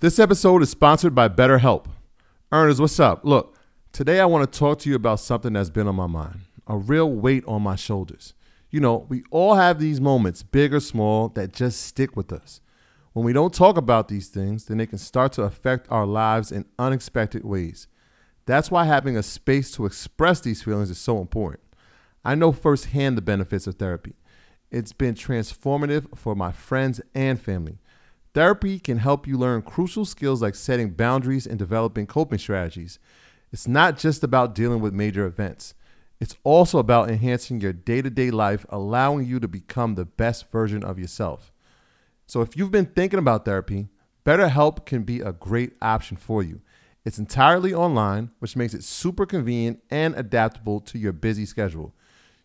This episode is sponsored by BetterHelp. Earners, what's up? Look, today I want to talk to you about something that's been on my mind, a real weight on my shoulders. You know, we all have these moments, big or small, that just stick with us. When we don't talk about these things, then they can start to affect our lives in unexpected ways. That's why having a space to express these feelings is so important. I know firsthand the benefits of therapy. It's been transformative for my friends and family. Therapy can help you learn crucial skills like setting boundaries and developing coping strategies. It's not just about dealing with major events, it's also about enhancing your day to day life, allowing you to become the best version of yourself. So, if you've been thinking about therapy, BetterHelp can be a great option for you. It's entirely online, which makes it super convenient and adaptable to your busy schedule.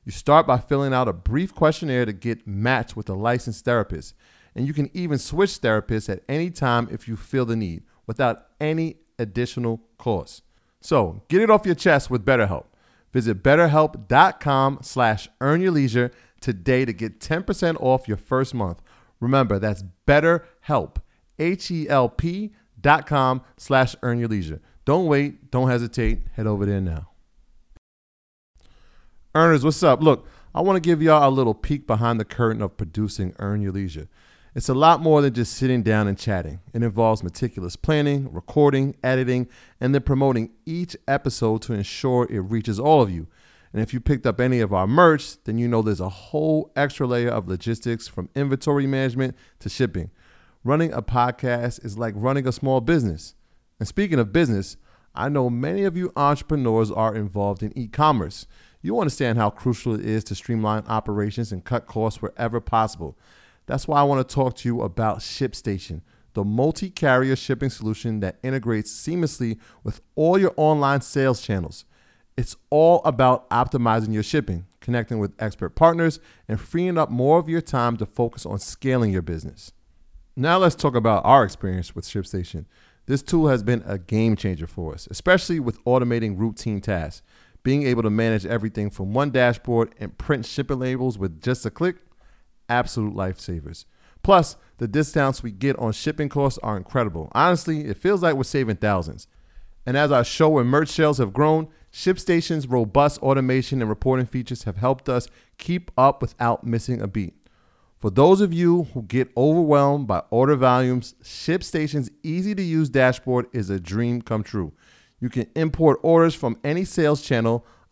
You start by filling out a brief questionnaire to get matched with a licensed therapist, and you can even switch therapists at any time if you feel the need without any additional cost. So, get it off your chest with BetterHelp. Visit betterhelp.com slash earn your leisure today to get 10% off your first month. Remember, that's betterhelp, H-E-L-P dot com slash earn your leisure. Don't wait, don't hesitate, head over there now. Earners, what's up? Look, I want to give y'all a little peek behind the curtain of producing Earn Your Leisure. It's a lot more than just sitting down and chatting. It involves meticulous planning, recording, editing, and then promoting each episode to ensure it reaches all of you. And if you picked up any of our merch, then you know there's a whole extra layer of logistics from inventory management to shipping. Running a podcast is like running a small business. And speaking of business, I know many of you entrepreneurs are involved in e commerce. You understand how crucial it is to streamline operations and cut costs wherever possible. That's why I want to talk to you about ShipStation, the multi carrier shipping solution that integrates seamlessly with all your online sales channels. It's all about optimizing your shipping, connecting with expert partners, and freeing up more of your time to focus on scaling your business. Now, let's talk about our experience with ShipStation. This tool has been a game changer for us, especially with automating routine tasks. Being able to manage everything from one dashboard and print shipping labels with just a click absolute lifesavers. Plus, the discounts we get on shipping costs are incredible. Honestly, it feels like we're saving thousands. And as our show and merch sales have grown, ShipStation's robust automation and reporting features have helped us keep up without missing a beat. For those of you who get overwhelmed by order volumes, ShipStation's easy to use dashboard is a dream come true. You can import orders from any sales channel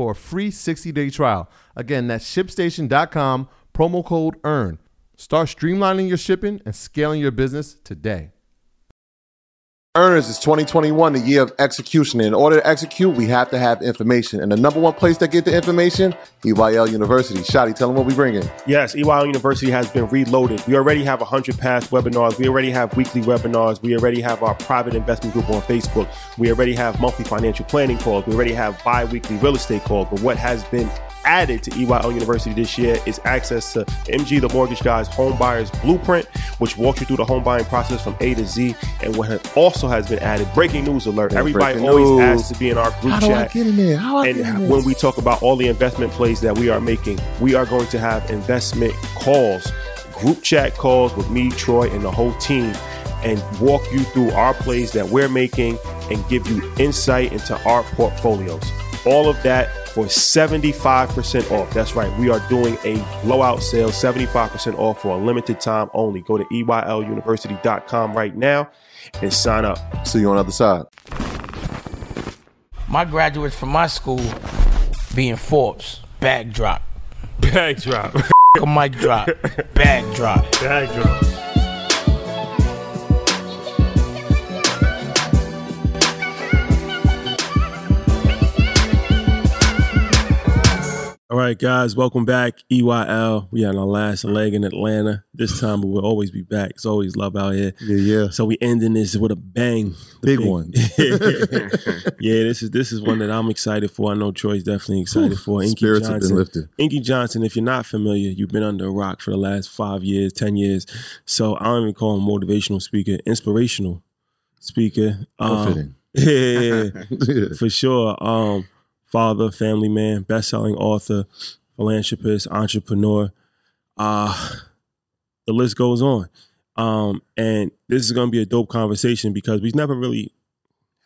for a free 60 day trial. Again, that's shipstation.com, promo code EARN. Start streamlining your shipping and scaling your business today. Earners is 2021, the year of execution. In order to execute, we have to have information. And the number one place to get the information, EYL University. Shotty, tell them what we bring in. Yes, EYL University has been reloaded. We already have 100 past webinars. We already have weekly webinars. We already have our private investment group on Facebook. We already have monthly financial planning calls. We already have bi-weekly real estate calls. But what has been added to EYL University this year is access to MG, the mortgage guy's home buyer's blueprint, which walks you through the home buying process from A to Z. And what also has been added, breaking news alert. Everybody always news. asks to be in our group How chat. and when we talk about all the investment plays that we are making, we are going to have investment calls, group chat calls with me, Troy, and the whole team and walk you through our plays that we're making and give you insight into our portfolios. All of that for 75% off. That's right. We are doing a blowout sale, 75% off for a limited time only. Go to EYLUniversity.com right now and sign up. See you on the other side. My graduates from my school being Forbes, bag drop. Bag drop. a mic drop. Bag drop. Bag drop. All right, guys, welcome back. EYL. We on our last leg in Atlanta. This time, but we'll always be back. It's always love out here. Yeah, yeah. So we ending this with a bang. The Big one. yeah, this is this is one that I'm excited for. I know Troy's definitely excited for. Inky Spirits have been Johnson. lifted. Inky Johnson, if you're not familiar, you've been under a rock for the last five years, ten years. So I don't even call him motivational speaker, inspirational speaker. Um, Fitting. yeah, Yeah. for sure. Um, father, family man, best-selling author, philanthropist, entrepreneur. Uh the list goes on. Um, and this is going to be a dope conversation because we've never really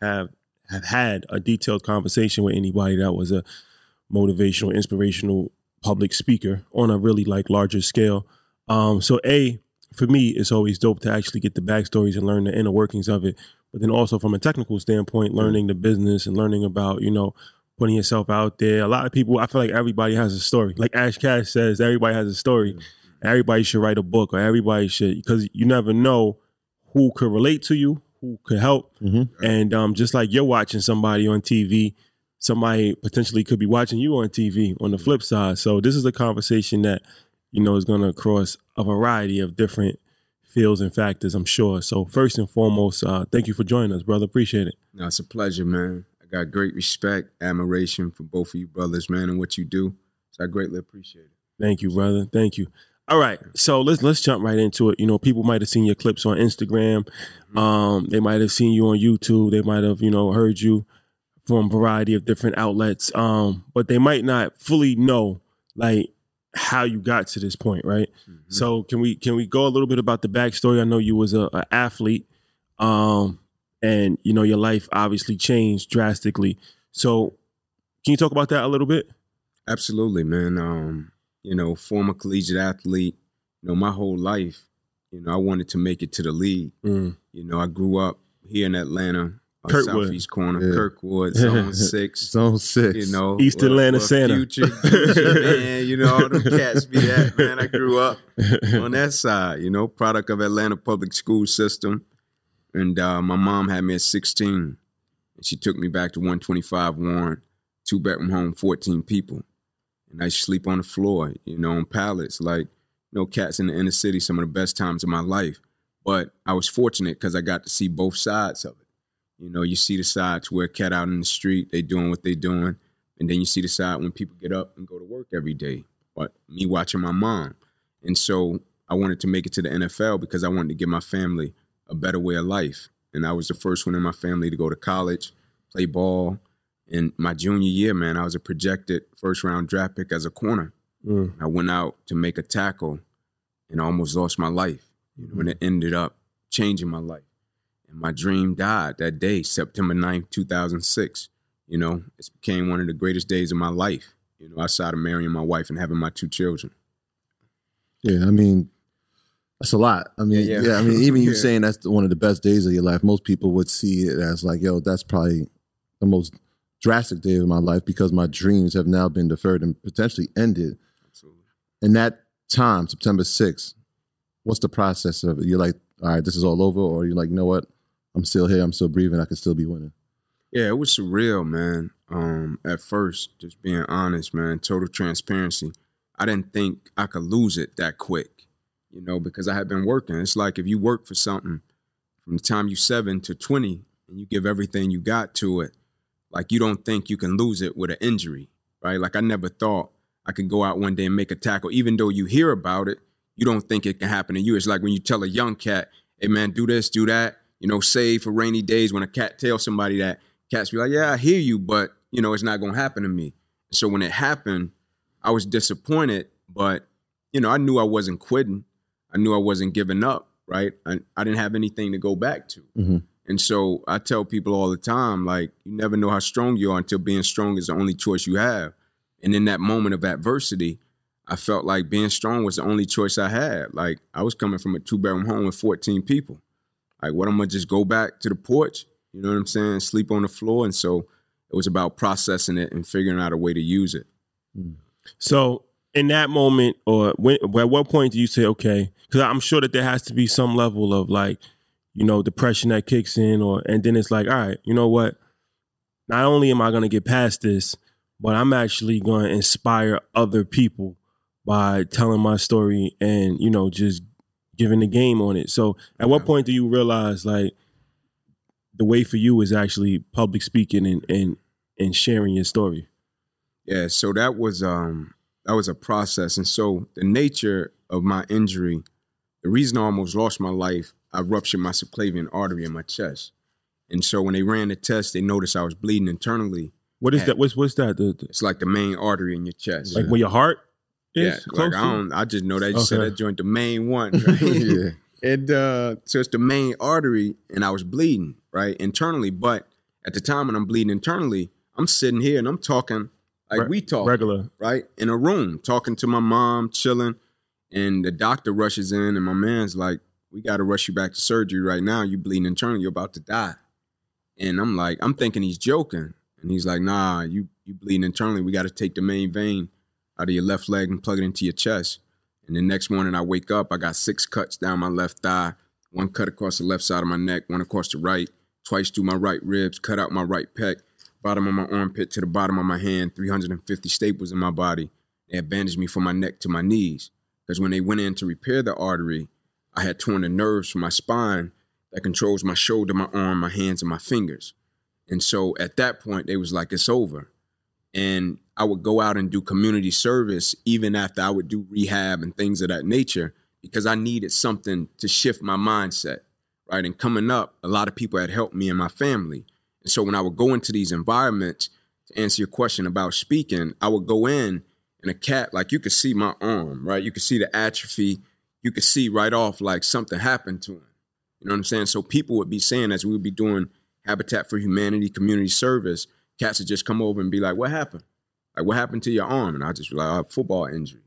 have have had a detailed conversation with anybody that was a motivational, inspirational public speaker on a really like larger scale. Um, so a for me, it's always dope to actually get the backstories and learn the inner workings of it. But then also from a technical standpoint, learning the business and learning about you know putting yourself out there. A lot of people, I feel like everybody has a story. Like Ash Cash says, everybody has a story. Everybody should write a book, or everybody should because you never know who could relate to you, who could help, Mhm. and um, just like you're watching somebody on TV, somebody potentially could be watching you on TV on the flip side. So this is a conversation that you know is going to cross a variety of different fields and factors, I'm sure. So first and foremost, uh, thank you for joining us, brother. Appreciate it. No, it's a pleasure, man. I got great respect, admiration for both of you brothers, man, and what you do. So I greatly appreciate it. Thank you, brother. Thank you. All right, so let's let's jump right into it. You know, people might have seen your clips on Instagram. Um, they might have seen you on YouTube. They might have you know heard you from a variety of different outlets. Um, but they might not fully know like how you got to this point, right? So can we can we go a little bit about the backstory? I know you was a, a athlete, um, and you know your life obviously changed drastically. So can you talk about that a little bit? Absolutely, man. Um, you know, former collegiate athlete, you know, my whole life, you know, I wanted to make it to the league. Mm. You know, I grew up here in Atlanta, Kirkwood. Southeast corner, Yeah. Kirkwood, Zone Six. Zone six. You know, East Atlanta where Santa. Future, Future, man. You know, all them cats be at, man. I grew up on that side, you know, product of Atlanta public school system. And uh, my mom had me at 16. And she took me back to 125 Warren, two bedroom home, 14 people. And I sleep on the floor, you know, on pallets, like, you know, cats in the inner city, some of the best times of my life. But I was fortunate because I got to see both sides of it. You know, you see the sides where cat out in the street, they doing what they doing. And then you see the side when people get up and go to work every day. But me watching my mom. And so I wanted to make it to the NFL because I wanted to give my family a better way of life. And I was the first one in my family to go to college, play ball. And my junior year, man, I was a projected first round draft pick as a corner. Mm. I went out to make a tackle and I almost lost my life. You know, and it ended up changing my life. And my dream died that day, September 9th, 2006. You know, it became one of the greatest days of my life, you know, outside of marrying my wife and having my two children. Yeah, I mean, that's a lot. I mean, Yeah, yeah. I mean, even you Yeah. saying that's one of the best days of your life, most people would see it as like, yo, that's probably the most drastic day of my life because my dreams have now been deferred and potentially ended. Absolutely. In that time, September 6th, what's the process of it? You're like, all right, this is all over, or you're like, you know what? I'm still here. I'm still breathing. I can still be winning. Yeah, it was surreal, man. Um, at first, just being honest, man, total transparency. I didn't think I could lose it that quick, you know, because I had been working. It's like if you work for something from the time you seven to twenty and you give everything you got to it, like you don't think you can lose it with an injury, right? Like I never thought I could go out one day and make a tackle, even though you hear about it, you don't think it can happen to you. It's like when you tell a young cat, "Hey man, do this, do that," you know, save for rainy days. When a cat tells somebody that, cats be like, "Yeah, I hear you, but you know, it's not gonna happen to me." So when it happened, I was disappointed, but you know, I knew I wasn't quitting. I knew I wasn't giving up. Right? I, I didn't have anything to go back to. Mhm. And so I tell people all the time, like, you never know how strong you are until being strong is the only choice you have. And in that moment of adversity, I felt like being strong was the only choice I had. Like I was coming from a two bedroom home with 14 people. Like, what I'm gonna just go back to the porch? You know what I'm saying? Sleep on the floor. And so it was about processing it and figuring out a way to use it. So in that moment, or when, at what point do you say, okay? Because I'm sure that there has to be some level of like, you know, depression that kicks in, or and then it's like, all right, you know what? Not only am I going to get past this, but I'm actually going to inspire other people by telling my story and you know just giving the game on it. So, at what point do you realize like the way for you is actually public speaking and and and sharing your story? Yeah, so that was um that was a process, and so the nature of my injury, the reason I almost lost my life, I ruptured my subclavian artery in my chest, and so when they ran the test, they noticed I was bleeding internally. What is that? What's what's that? The, the- It's like the main artery in your chest. like where your heart is yeah, close like I to? don't. I just know they just said Okay. that joint the main one. Right? yeah. And uh, so it's the main artery, and I was bleeding right internally. But at the time when I'm bleeding internally, I'm sitting here and I'm talking like Re- we talk, regular. right in a room, talking to my mom, chilling, and the doctor rushes in, and my man's like, "We got to rush you back to surgery right now. You bleeding internally. You're about to die." And I'm like, I'm thinking he's joking, and he's like, "Nah, you you bleeding internally. We got to take the main vein out of your left leg and plug it into your chest." And the next morning I wake up, I got six cuts down my left thigh, one cut across the left side of my neck, one across the right, twice through my right ribs, cut out my right pec, bottom of my armpit to the bottom of my hand, 350 staples in my body. They bandaged me from my neck to my knees. Because when they went in to repair the artery, I had torn the nerves from my spine that controls my shoulder, my arm, my hands, and my fingers. And so at that point, they was like, it's over and I would go out and do community service even after I would do rehab and things of that nature because I needed something to shift my mindset, right? And coming up, a lot of people had helped me and my family. And so when I would go into these environments, to answer your question about speaking, I would go in and a cat, like you could see my arm, right? You could see the atrophy. You could see right off like something happened to him. You know what I'm saying? So people would be saying as we would be doing Habitat for Humanity community service, cats would just come over and be like, "What happened? Like, what happened to your arm?" And I just be like, "Oh, football injury."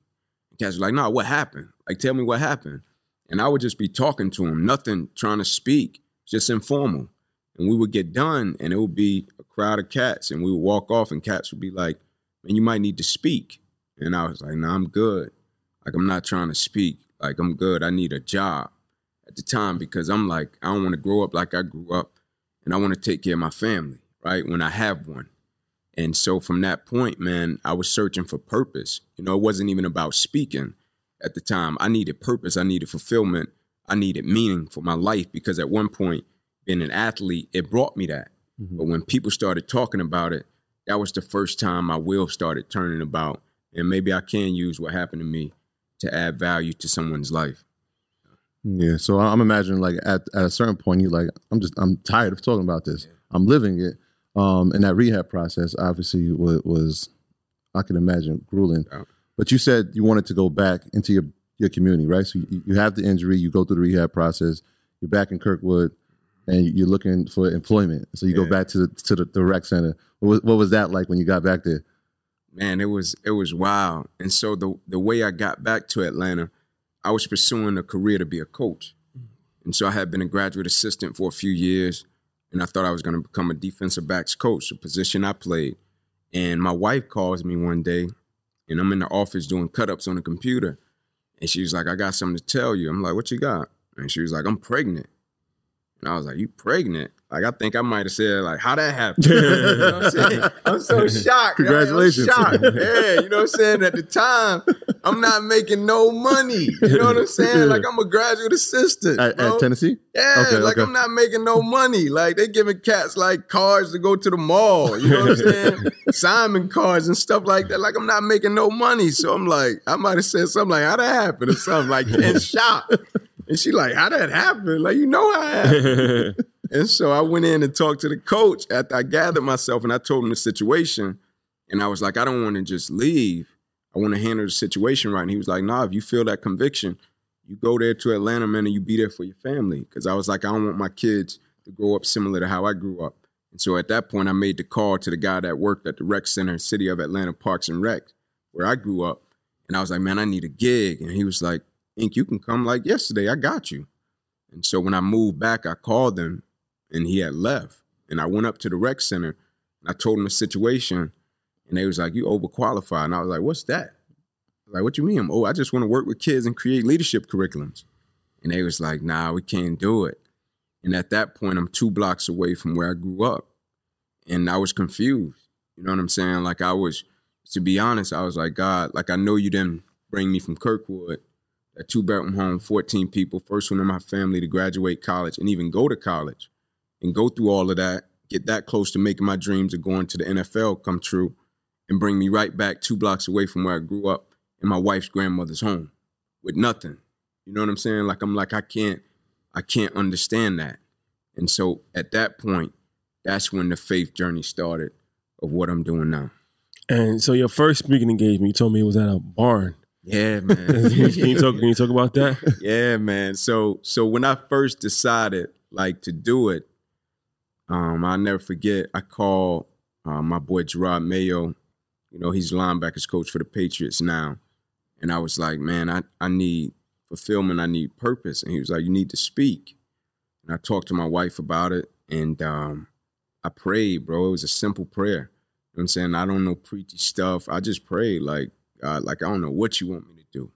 And cats were like, "No, what happened? Like, tell me what happened." And I would just be talking to him, nothing trying to speak, just informal. And we would get done, and it would be a crowd of cats, and we would walk off, and cats would be like, "Man, you might need to speak." And I was like, "No, I'm good. Like, I'm not trying to speak. Like, I'm good. I need a job." At the time, because I'm like, I don't want to grow up like I grew up, and I want to take care of my family, right? When I have one. And so from that point, man, I was searching for purpose. You know, it wasn't even about speaking at the time. I needed purpose, I needed fulfillment, I needed meaning for my life because at one point, being an athlete, it brought me that. Mm-hmm. But when people started talking about it, that was the first time my will started turning about. And maybe I can use what happened to me to add value to someone's life. Yeah, so I'm imagining like at, at a certain point you're like, I'm just I'm tired of talking about this. I'm living it. Um, and that rehab process obviously was, was I can imagine grueling. Yeah. But you said you wanted to go back into your your community, right? So you, you have the injury, you go through the rehab process, you're back in Kirkwood, and you're looking for employment. So you go back to the to the, the rec center. What was, what was that like when you got back there? Man, it was it was wild. And so the the way I got back to Atlanta, I was pursuing a career to be a coach. Mm-hmm. And so I had been a graduate assistant for a few years, and I thought I was going to become a defensive backs coach, a position I played. And my wife calls me one day, and I'm in the office doing cut ups on the computer. And she was like, I got something to tell you. I'm like, what you got? And she was like, I'm pregnant. And I was like, you pregnant? Like, I think I might have said, like, how that happened? you know what I'm saying? I'm so shocked. right? I'm Congratulations. shocked. Yeah, you know what I'm saying? At the time, I'm not making no money. You know what I'm saying? Like, I'm a graduate assistant. At, at Tennessee? Yeah, Okay, like okay. I'm not making no money. Like they giving cats like cars to go to the mall. You know what I'm saying? Simon cars and stuff like that. Like I'm not making no money. So I'm like, I might have said something like, "How that happened?" or something like in shock. And she like, "How that happened?" Like you know how happened. And so I went in and talked to the coach after I gathered myself and I told him the situation. And I was like, I don't want to just leave. I want to handle the situation right. And he was like, nah, if you feel that conviction, you go there to Atlanta, man, and you be there for your family. Because I was like, I don't want my kids to grow up similar to how I grew up. And so at that point, I made the call to the guy that worked at the rec center, City of Atlanta Parks and Rec, where I grew up. And I was like, man, I need a gig. And he was like, Ink, you can come like yesterday. I got you. And so when I moved back, I called him and he had left. And I went up to the rec center and I told him the situation. And they was like, you overqualified. And I was like, what's that? Like, what you mean? Oh, I just want to work with kids and create leadership curriculums. And they was like, nah, we can't do it. And at that point, I'm two blocks away from where I grew up. And I was confused. You know what I'm saying? Like I was, to be honest, I was like, God, like I know you didn't bring me from Kirkwood, a two bedroom home, 14 people, first one in my family to graduate college and even go to college and go through all of that, get that close to making my dreams of going to the NFL come true and bring me right back two blocks away from where I grew up in my wife's grandmother's home with nothing. You know what I'm saying? Like I'm like I can't I can't understand that. And so at that point, that's when the faith journey started of what I'm doing now. And so your first speaking engagement, you told me it was at a barn. Yeah, man. can, you talk? Can you talk about that? yeah, man. So so when I first decided like to do it, um, I'll never forget. I called uh, my boy Jerod Mayo. You know, he's linebackers coach for the Patriots now, and I was like, man, I I need fulfillment. I need purpose. And he was like, you need to speak. And I talked to my wife about it, and um, I prayed, bro. It was a simple prayer. You know I'm saying? I don't know preachy stuff. I just prayed like God, like I don't know what you want me to do.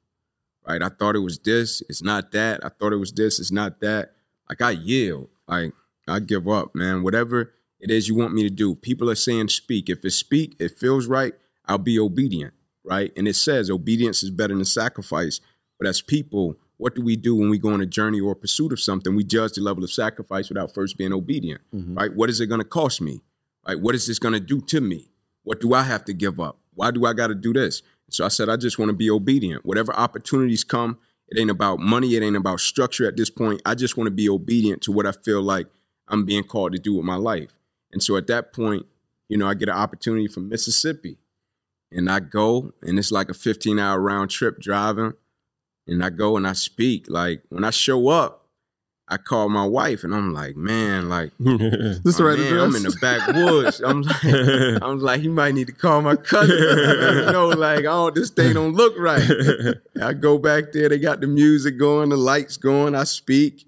Right? I thought it was this, it's not that. I thought it was this, it's not that. Like I yield. Like I give up, man. Whatever it is you want me to do. People are saying speak. If it speak, it feels right, I'll be obedient. Right? And it says obedience is better than sacrifice. But as people, what do we do when we go on a journey or pursuit of something? We judge the level of sacrifice without first being obedient. Mm-hmm. Right? What is it going to cost me? Right? What is this going to do to me? What do I have to give up? Why do I got to do this? So I said, I just want to be obedient. Whatever opportunities come, it ain't about money, it ain't about structure at this point. I just want to be obedient to what I feel like I'm being called to do with my life. And so at that point, you know, I get an opportunity from Mississippi. And I go, and it's like a 15 hour round trip driving. And I go and I speak. Like when I show up, I called my wife and I'm like, man, like this right man, I'm in the backwoods. I'm like, I'm like, he might need to call my cousin. you know, like, oh, this thing don't look right. I go back there, they got the music going, the lights going, I speak.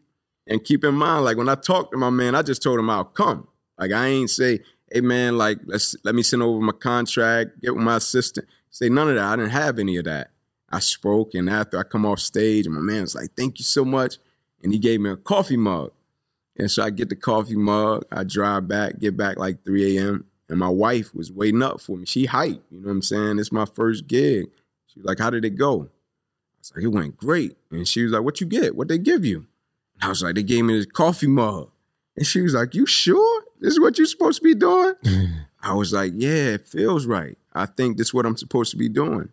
And keep in mind, like when I talk to my man, I just told him I'll come. Like I ain't say, hey man, like let's let me send over my contract, get with my assistant. Say none of that. I didn't have any of that. I spoke, and after I come off stage, and my man was like, thank you so much and he gave me a coffee mug. And so I get the coffee mug, I drive back, get back like 3 a.m. And my wife was waiting up for me. She hyped, you know what I'm saying? It's my first gig. She was like, How did it go? I was like, It went great. And she was like, What you get? What they give you? And I was like, They gave me this coffee mug. And she was like, You sure? This is what you're supposed to be doing? I was like, Yeah, it feels right. I think this is what I'm supposed to be doing.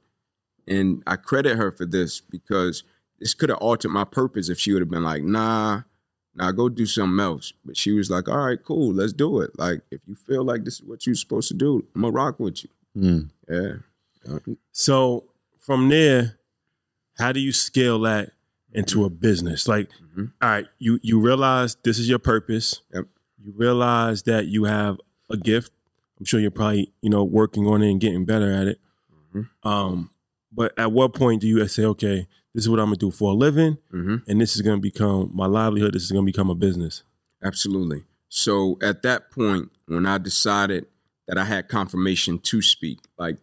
And I credit her for this because this could have altered my purpose if she would have been like, nah, nah, go do something else. But she was like, all right, cool, let's do it. Like, if you feel like this is what you're supposed to do, I'm gonna rock with you. Mm. Yeah. So from there, how do you scale that into a business? Like, mm-hmm. all right, you you realize this is your purpose. Yep. You realize that you have a gift. I'm sure you're probably you know working on it and getting better at it. Mm-hmm. Um, but at what point do you say, okay, this is what I'm gonna do for a living, mm-hmm. and this is gonna become my livelihood. This is gonna become a business. Absolutely. So at that point, when I decided that I had confirmation to speak, like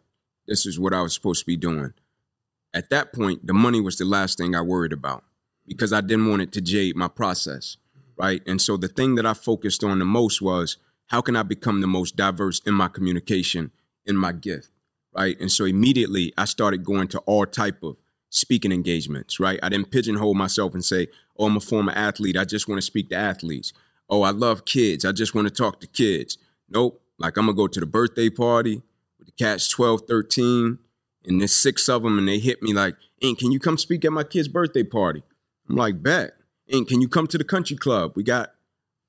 this is what I was supposed to be doing, at that point, the money was the last thing I worried about because I didn't want it to jade my process, right? And so the thing that I focused on the most was how can I become the most diverse in my communication, in my gift, right? And so immediately I started going to all type of speaking engagements, right? I didn't pigeonhole myself and say, oh, I'm a former athlete. I just want to speak to athletes. Oh, I love kids. I just want to talk to kids. Nope. Like I'm going to go to the birthday party with the cats 12, 13, and there's six of them, and they hit me like, Ain't, can you come speak at my kid's birthday party? I'm like, bet. Ain't, can you come to the country club? We got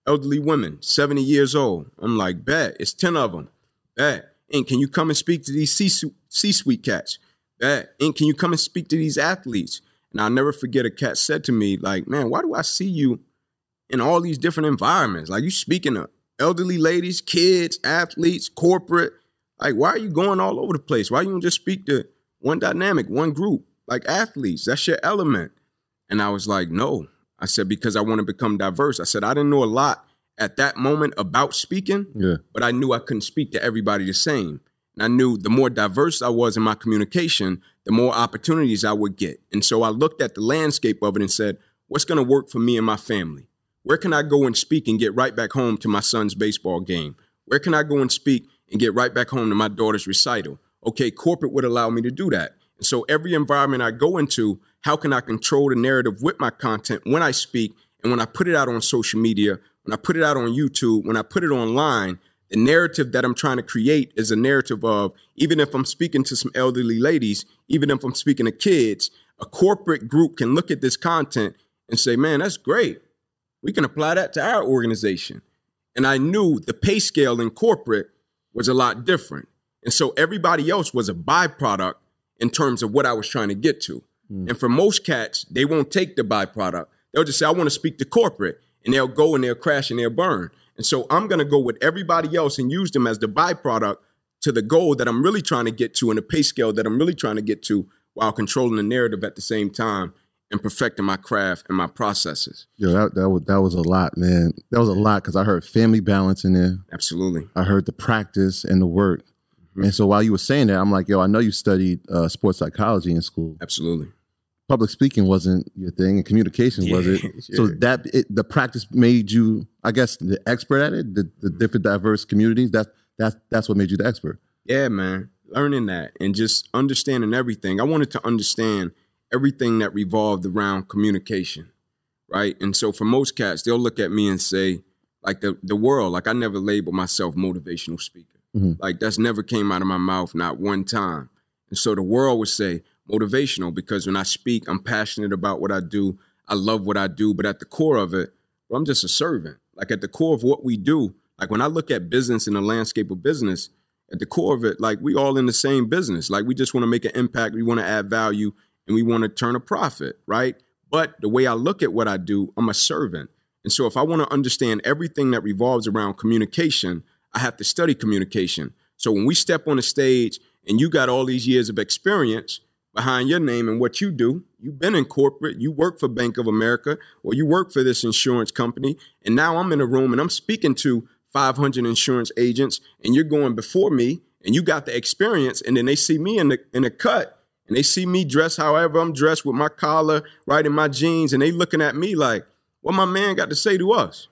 elderly women, 70 years old. I'm like, bet. It's 10 of them. Bet. And can you come and speak to these C-suite cats? That. And can you come and speak to these athletes? And I'll never forget a cat said to me, like, man, why do I see you in all these different environments? Like you speaking to elderly ladies, kids, athletes, corporate. Like, why are you going all over the place? Why you don't just speak to one dynamic, one group, like athletes? That's your element. And I was like, no. I said, because I want to become diverse. I said, I didn't know a lot at that moment about speaking, yeah. but I knew I couldn't speak to everybody the same. And I knew the more diverse I was in my communication, the more opportunities I would get. And so I looked at the landscape of it and said, what's going to work for me and my family? Where can I go and speak and get right back home to my son's baseball game? Where can I go and speak and get right back home to my daughter's recital. Okay, corporate would allow me to do that. And so every environment I go into, how can I control the narrative with my content when I speak and when I put it out on social media, when I put it out on YouTube, when I put it online, the narrative that I'm trying to create is a narrative of even if I'm speaking to some elderly ladies, even if I'm speaking to kids, a corporate group can look at this content and say, man, that's great. We can apply that to our organization. And I knew the pay scale in corporate was a lot different. And so everybody else was a byproduct in terms of what I was trying to get to. Mm. And for most cats, they won't take the byproduct. They'll just say, I want to speak to corporate. And they'll go and they'll crash and they'll burn. And so I'm going to go with everybody else and use them as the byproduct to the goal that I'm really trying to get to and the pay scale that I'm really trying to get to while controlling the narrative at the same time and perfecting my craft and my processes. Yeah, that that was, that was a lot, man. That was a lot because I heard family balance in there. Absolutely. I heard the practice and the work. Mm-hmm. And so while you were saying that, I'm like, yo, I know you studied uh, sports psychology in school. Absolutely. Public speaking wasn't your thing, and communication yeah, was it. Sure. So that it, the practice made you, I guess, the expert at it. The, the different diverse communities. That that's that's what made you the expert. Yeah, man. Learning that and just understanding everything. I wanted to understand everything that revolved around communication, right? And so for most cats, they'll look at me and say, like the the world, like I never labeled myself motivational speaker. Mm-hmm. Like that's never came out of my mouth, not one time. And so the world would say motivational because when I speak, I'm passionate about what I do. I love what I do, but at the core of it, I'm just a servant. Like at the core of what we do, like when I look at business and the landscape of business, at the core of it, like we all in the same business. Like we just want to make an impact, we want to add value, and we want to turn a profit, right? But the way I look at what I do, I'm a servant. And so if I want to understand everything that revolves around communication, I have to study communication. So when we step on a stage and you got all these years of experience behind your name and what you do, you've been in corporate, you work for Bank of America, or you work for this insurance company, and now I'm in a room and I'm speaking to 500 insurance agents, and you're going before me, and you got the experience, and then they see me in the in the cut, and they see me dressed however I'm dressed with my collar right in my jeans, and they looking at me like, what my man got to say to us?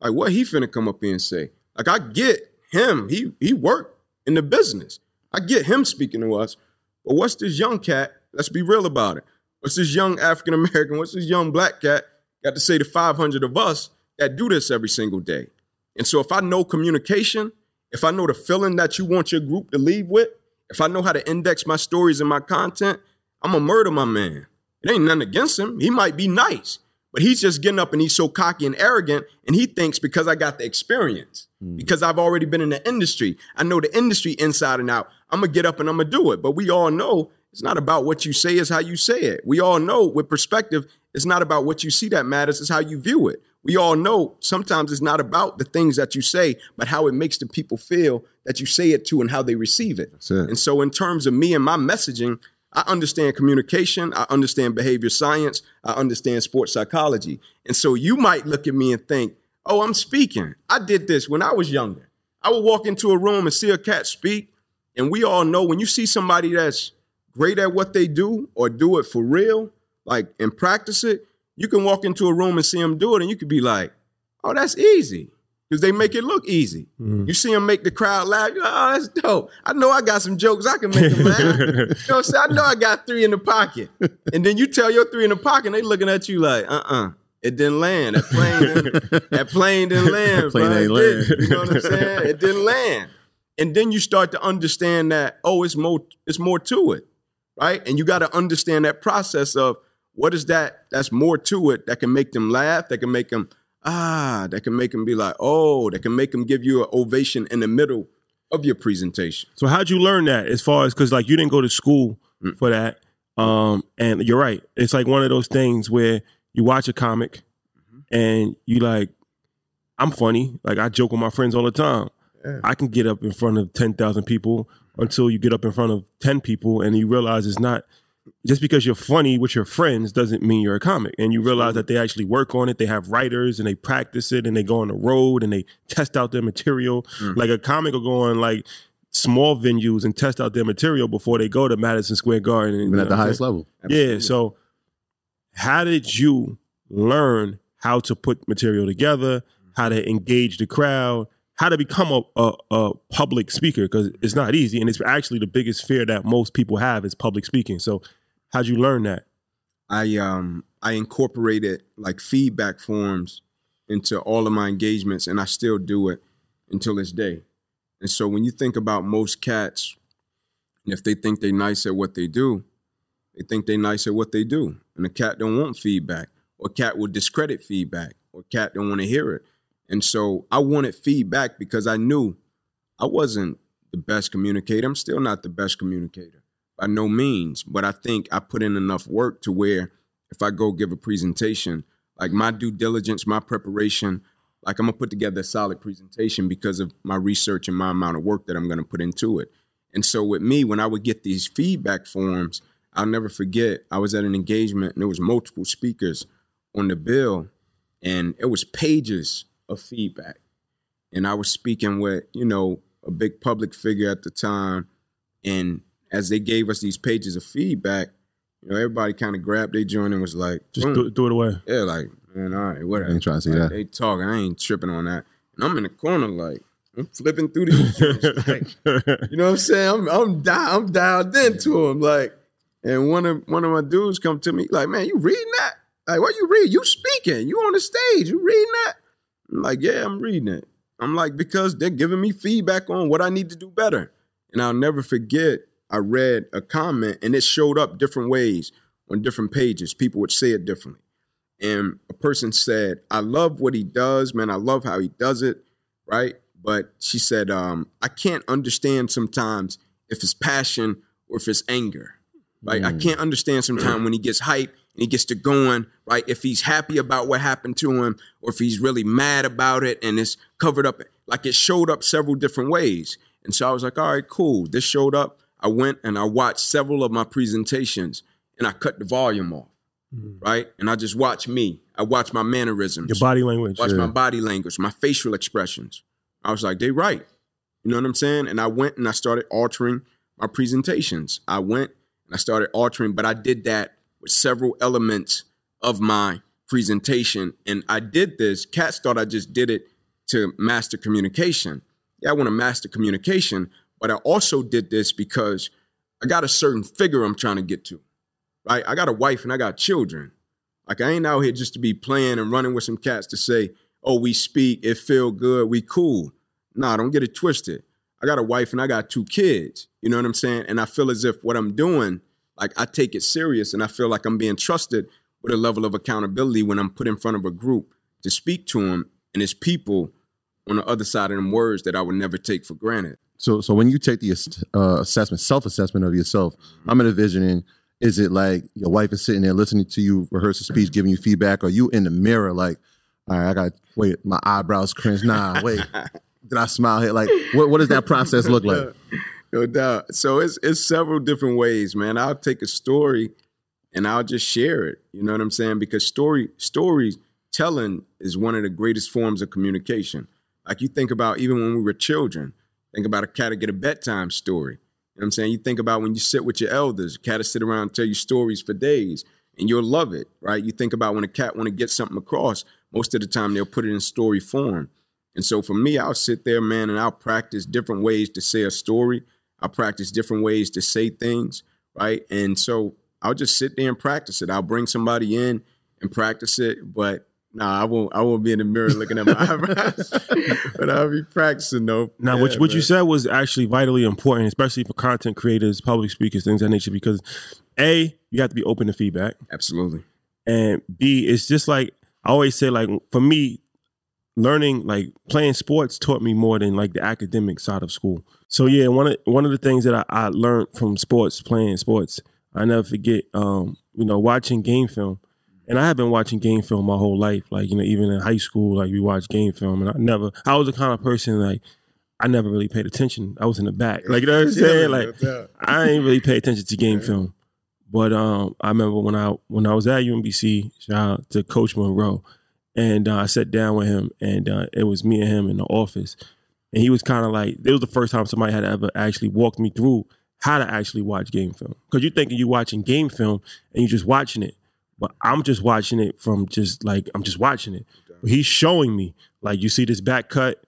Like what he finna come up here and say? Like I get him, he he worked in the business. I get him speaking to us. But what's this young cat? Let's be real about it. What's this young African American? What's this young black cat got to say to 500 of us that do this every single day? And so if I know communication, if I know the feeling that you want your group to leave with, if I know how to index my stories and my content, I'm gonna murder my man. It ain't nothing against him. He might be nice, but he's just getting up and he's so cocky and arrogant, and he thinks because I got the experience, mm. because I've already been in the industry, I know the industry inside and out. I'm gonna get up and I'm gonna do it. But we all know it's not about what you say, it's how you say it. We all know with perspective, it's not about what you see that matters, it's how you view it. We all know sometimes it's not about the things that you say, but how it makes the people feel that you say it to and how they receive it. it. And so, in terms of me and my messaging, I understand communication, I understand behavior science, I understand sports psychology. And so, you might look at me and think, oh, I'm speaking. I did this when I was younger. I would walk into a room and see a cat speak. And we all know when you see somebody that's great at what they do or do it for real, like and practice it, you can walk into a room and see them do it, and you could be like, "Oh, that's easy," because they make it look easy. Mm. You see them make the crowd laugh. Like, oh, that's dope. I know I got some jokes I can make them laugh. you know what I'm saying? I know I got three in the pocket, and then you tell your three in the pocket, and they looking at you like, "Uh, uh It didn't land. That plane, didn't, that plane didn't land. plane ain't land. You know what I'm saying? It didn't land. And then you start to understand that, oh, it's more, it's more to it, right? And you got to understand that process of what is that that's more to it that can make them laugh, that can make them ah, that can make them be like, oh, that can make them give you an ovation in the middle of your presentation. So how'd you learn that as far as because like you didn't go to school mm. for that. Um, and you're right. It's like one of those things where you watch a comic mm-hmm. and you like, I'm funny. Like I joke with my friends all the time. Yeah. I can get up in front of ten thousand people until you get up in front of ten people and you realize it's not just because you're funny with your friends doesn't mean you're a comic. And you realize that they actually work on it. They have writers and they practice it and they go on the road and they test out their material. Mm. Like a comic will go on like small venues and test out their material before they go to Madison Square Garden. Even at the highest level. Absolutely. Yeah. So how did you learn how to put material together, how to engage the crowd, how to become a, a, a public speaker because it's not easy and it's actually the biggest fear that most people have is public speaking. So how'd you learn that? I um I incorporated like feedback forms into all of my engagements, and I still do it until this day. And so when you think about most cats, if they think they're nice at what they do, they think they're nice at what they do, and a cat don't want feedback, or cat will discredit feedback, or cat don't want to hear it. And so I wanted feedback because I knew I wasn't the best communicator. I'm still not the best communicator by no means, but I think I put in enough work to where if I go give a presentation, like my due diligence, my preparation, like I'm gonna put together a solid presentation because of my research and my amount of work that I'm gonna put into it. And so with me, when I would get these feedback forms, I'll never forget, I was at an engagement and there was multiple speakers on the bill and it was pages of feedback. And I was speaking with, you know, a big public figure at the time. And as they gave us these pages of feedback, you know, everybody kind of grabbed their joint and was like, Just boom. do, do it away. Yeah, like, man, all right, whatever. I ain't trying to see Like, that. They talk. I ain't tripping on that. And I'm in the corner, like, I'm flipping through these joints, like, you know what I'm saying? I'm I'm dialed, I'm dialed into them. like, and one of one of my dudes come to me, like, man, you reading that? Like, what you read? You speaking? You on the stage? You reading that? I'm like, yeah, I'm reading it. I'm like, because they're giving me feedback on what I need to do better. And I'll never forget, I read a comment and it showed up different ways on different pages. People would say it differently. And a person said, I love what he does, man. I love how he does it, right? But she said, um, I can't understand sometimes if it's passion or if it's anger. Right? I can't understand sometimes when he gets hype and he gets to going, right? If he's happy about what happened to him, or if he's really mad about it and it's covered up, like it showed up several different ways. And so I was like, all right, cool. This showed up. I went and I watched several of my presentations and I cut the volume off, mm-hmm. right? And I just watched me. I watched my mannerisms. Your body language. Watch Yeah. my body language, my facial expressions. I was like, they right. You know what I'm saying? And I went and I started altering my presentations. I went and I started altering, but I did that with several elements of my presentation. And I did this. Cats thought I just did it to master communication. Yeah, I want to master communication, but I also did this because I got a certain figure I'm trying to get to. Right? I got a wife and I got children. Like I ain't out here just to be playing and running with some cats to say, "Oh, we speak, it feel good, we cool." Nah, don't get it twisted. I got a wife and I got two kids. You know what I'm saying? And I feel as if what I'm doing, like I take it serious, and I feel like I'm being trusted with a level of accountability when I'm put in front of a group to speak to them, and it's people on the other side of them words that I would never take for granted. So, so when you take the uh, assessment, self assessment of yourself, I'm envisioning. Is it like your wife is sitting there listening to you rehearse a speech, giving you feedback, or you in the mirror like, all right, I got wait, my eyebrows cringe. Nah, wait, did I smile here? Like, what what does that process look like? No doubt. So it's it's several different ways, man. I'll take a story and I'll just share it. You know what I'm saying? Because story storytelling is one of the greatest forms of communication. Like you think about even when we were children, think about a cat to get a bedtime story. You know what I'm saying? You think about when you sit with your elders, a cat to sit around and tell you stories for days, and you'll love it, right? You think about when a cat want to get something across, most of the time they'll put it in story form. And so for me, I'll sit there, man, and I'll practice different ways to say a story. I'll practice different ways to say things, right? And so I'll just sit there and practice it. I'll bring somebody in and practice it, but nah, I won't. I won't be in the mirror looking at my eyebrows, but I'll be practicing though. Now, what, Yeah, what you said was actually vitally important, especially for content creators, public speakers, things of that nature, because A, you have to be open to feedback. Absolutely. And B, it's just like I always say, like for me, learning like playing sports taught me more than like the academic side of school. So yeah, one of one of the things that I, I learned from sports, playing sports, I never forget, um, you know, watching game film. And I have been watching game film my whole life. Like, you know, even in high school, like we watched game film and I never I was the kind of person like I never really paid attention. I was in the back. Like you know what I'm saying? Like I ain't really pay attention to game film. But um, I remember when I when I was at UMBC, shout out to Coach Monroe, and uh, I sat down with him, and uh, it was me and him in the office, and he was kind of like, it was the first time somebody had ever actually walked me through how to actually watch game film, because you're thinking you're watching game film and you're just watching it, but I'm just watching it from just like I'm just watching it. But he's showing me like you see this back cut,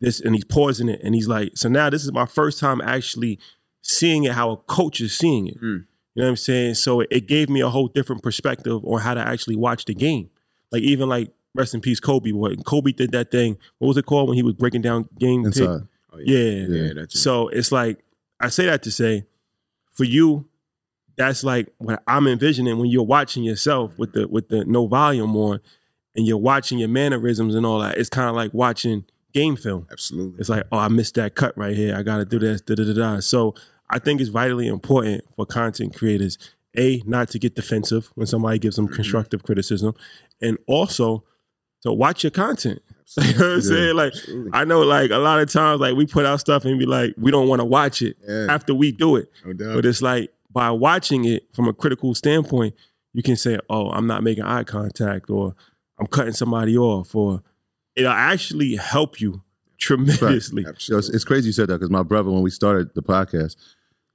this, and he's pausing it, and he's like, so now this is my first time actually seeing it how a coach is seeing it. Mm. You know what I'm saying? So it, it gave me a whole different perspective on how to actually watch the game. Like even like rest in peace, Kobe. When Kobe did that thing, what was it called when he was breaking down game pick? Oh, Yeah. yeah, that's So it's like I say that to say, for you, that's like what I'm envisioning when you're watching yourself with the with the no volume on, and you're watching your mannerisms and all that. It's kind of like watching game film. absolutely. It's like, oh, I missed that cut right here. I got to do this. Da da da da. So I think it's vitally important for content creators, a not to get defensive when somebody gives them mm-hmm. constructive criticism, and also to watch your content. you know what I'm saying? Like Absolutely. I know, like a lot of times, like we put out stuff and be like, we don't want to watch it Yeah. after we do it. No doubt. But it's like by watching it from a critical standpoint, you can say, "Oh, I'm not making eye contact," or "I'm cutting somebody off," or it'll actually help you tremendously. Yo, it's, it's crazy you said that because my brother, when we started the podcast,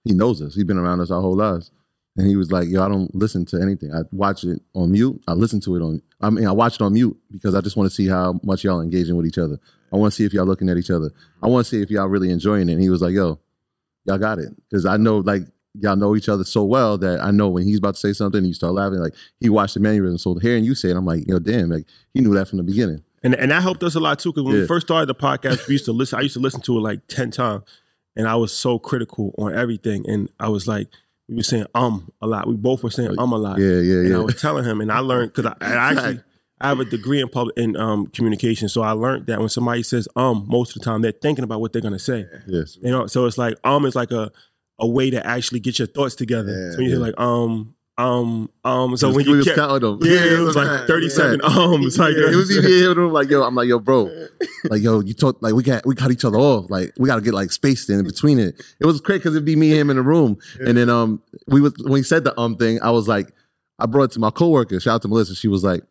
he knows us. He's been around us our whole lives. And he was like, yo, I don't listen to anything. I watch it on mute. I listen to it on, I mean, I watch it on mute because I just want to see how much y'all engaging with each other. I want to see if y'all looking at each other. I want to see if y'all really enjoying it. And he was like, yo, y'all got it. Because I know, like, y'all know each other so well that I know when he's about to say something, you start laughing. Like, he watched the mannerism. So hearing you say it, I'm like, yo, damn, like, he knew that from the beginning. And and that helped us a lot too, because when we first started the podcast, we used to listen. I used to listen to it like ten times, and I was so critical on everything. And I was like, we were saying um a lot. We both were saying um a lot. Yeah, yeah, yeah. And I was telling him, and I learned because I, I actually I have a degree in public in um communication, so I learned that when somebody says um, most of the time they're thinking about what they're gonna say. Yes. You know, so it's like um is like a a way to actually get your thoughts together. Yeah, so when you hear like um um um, so when we you was kept, counting them. yeah, it was like thirty-seven Yeah. ums. Like it was even in the room like yo i'm like yo bro like yo you talk like we got we cut each other off like we got to get like spaced in between it it was crazy because it'd be me and him in the room and then um we was when he said the um thing i was like i brought it to my coworker shout out to melissa she was like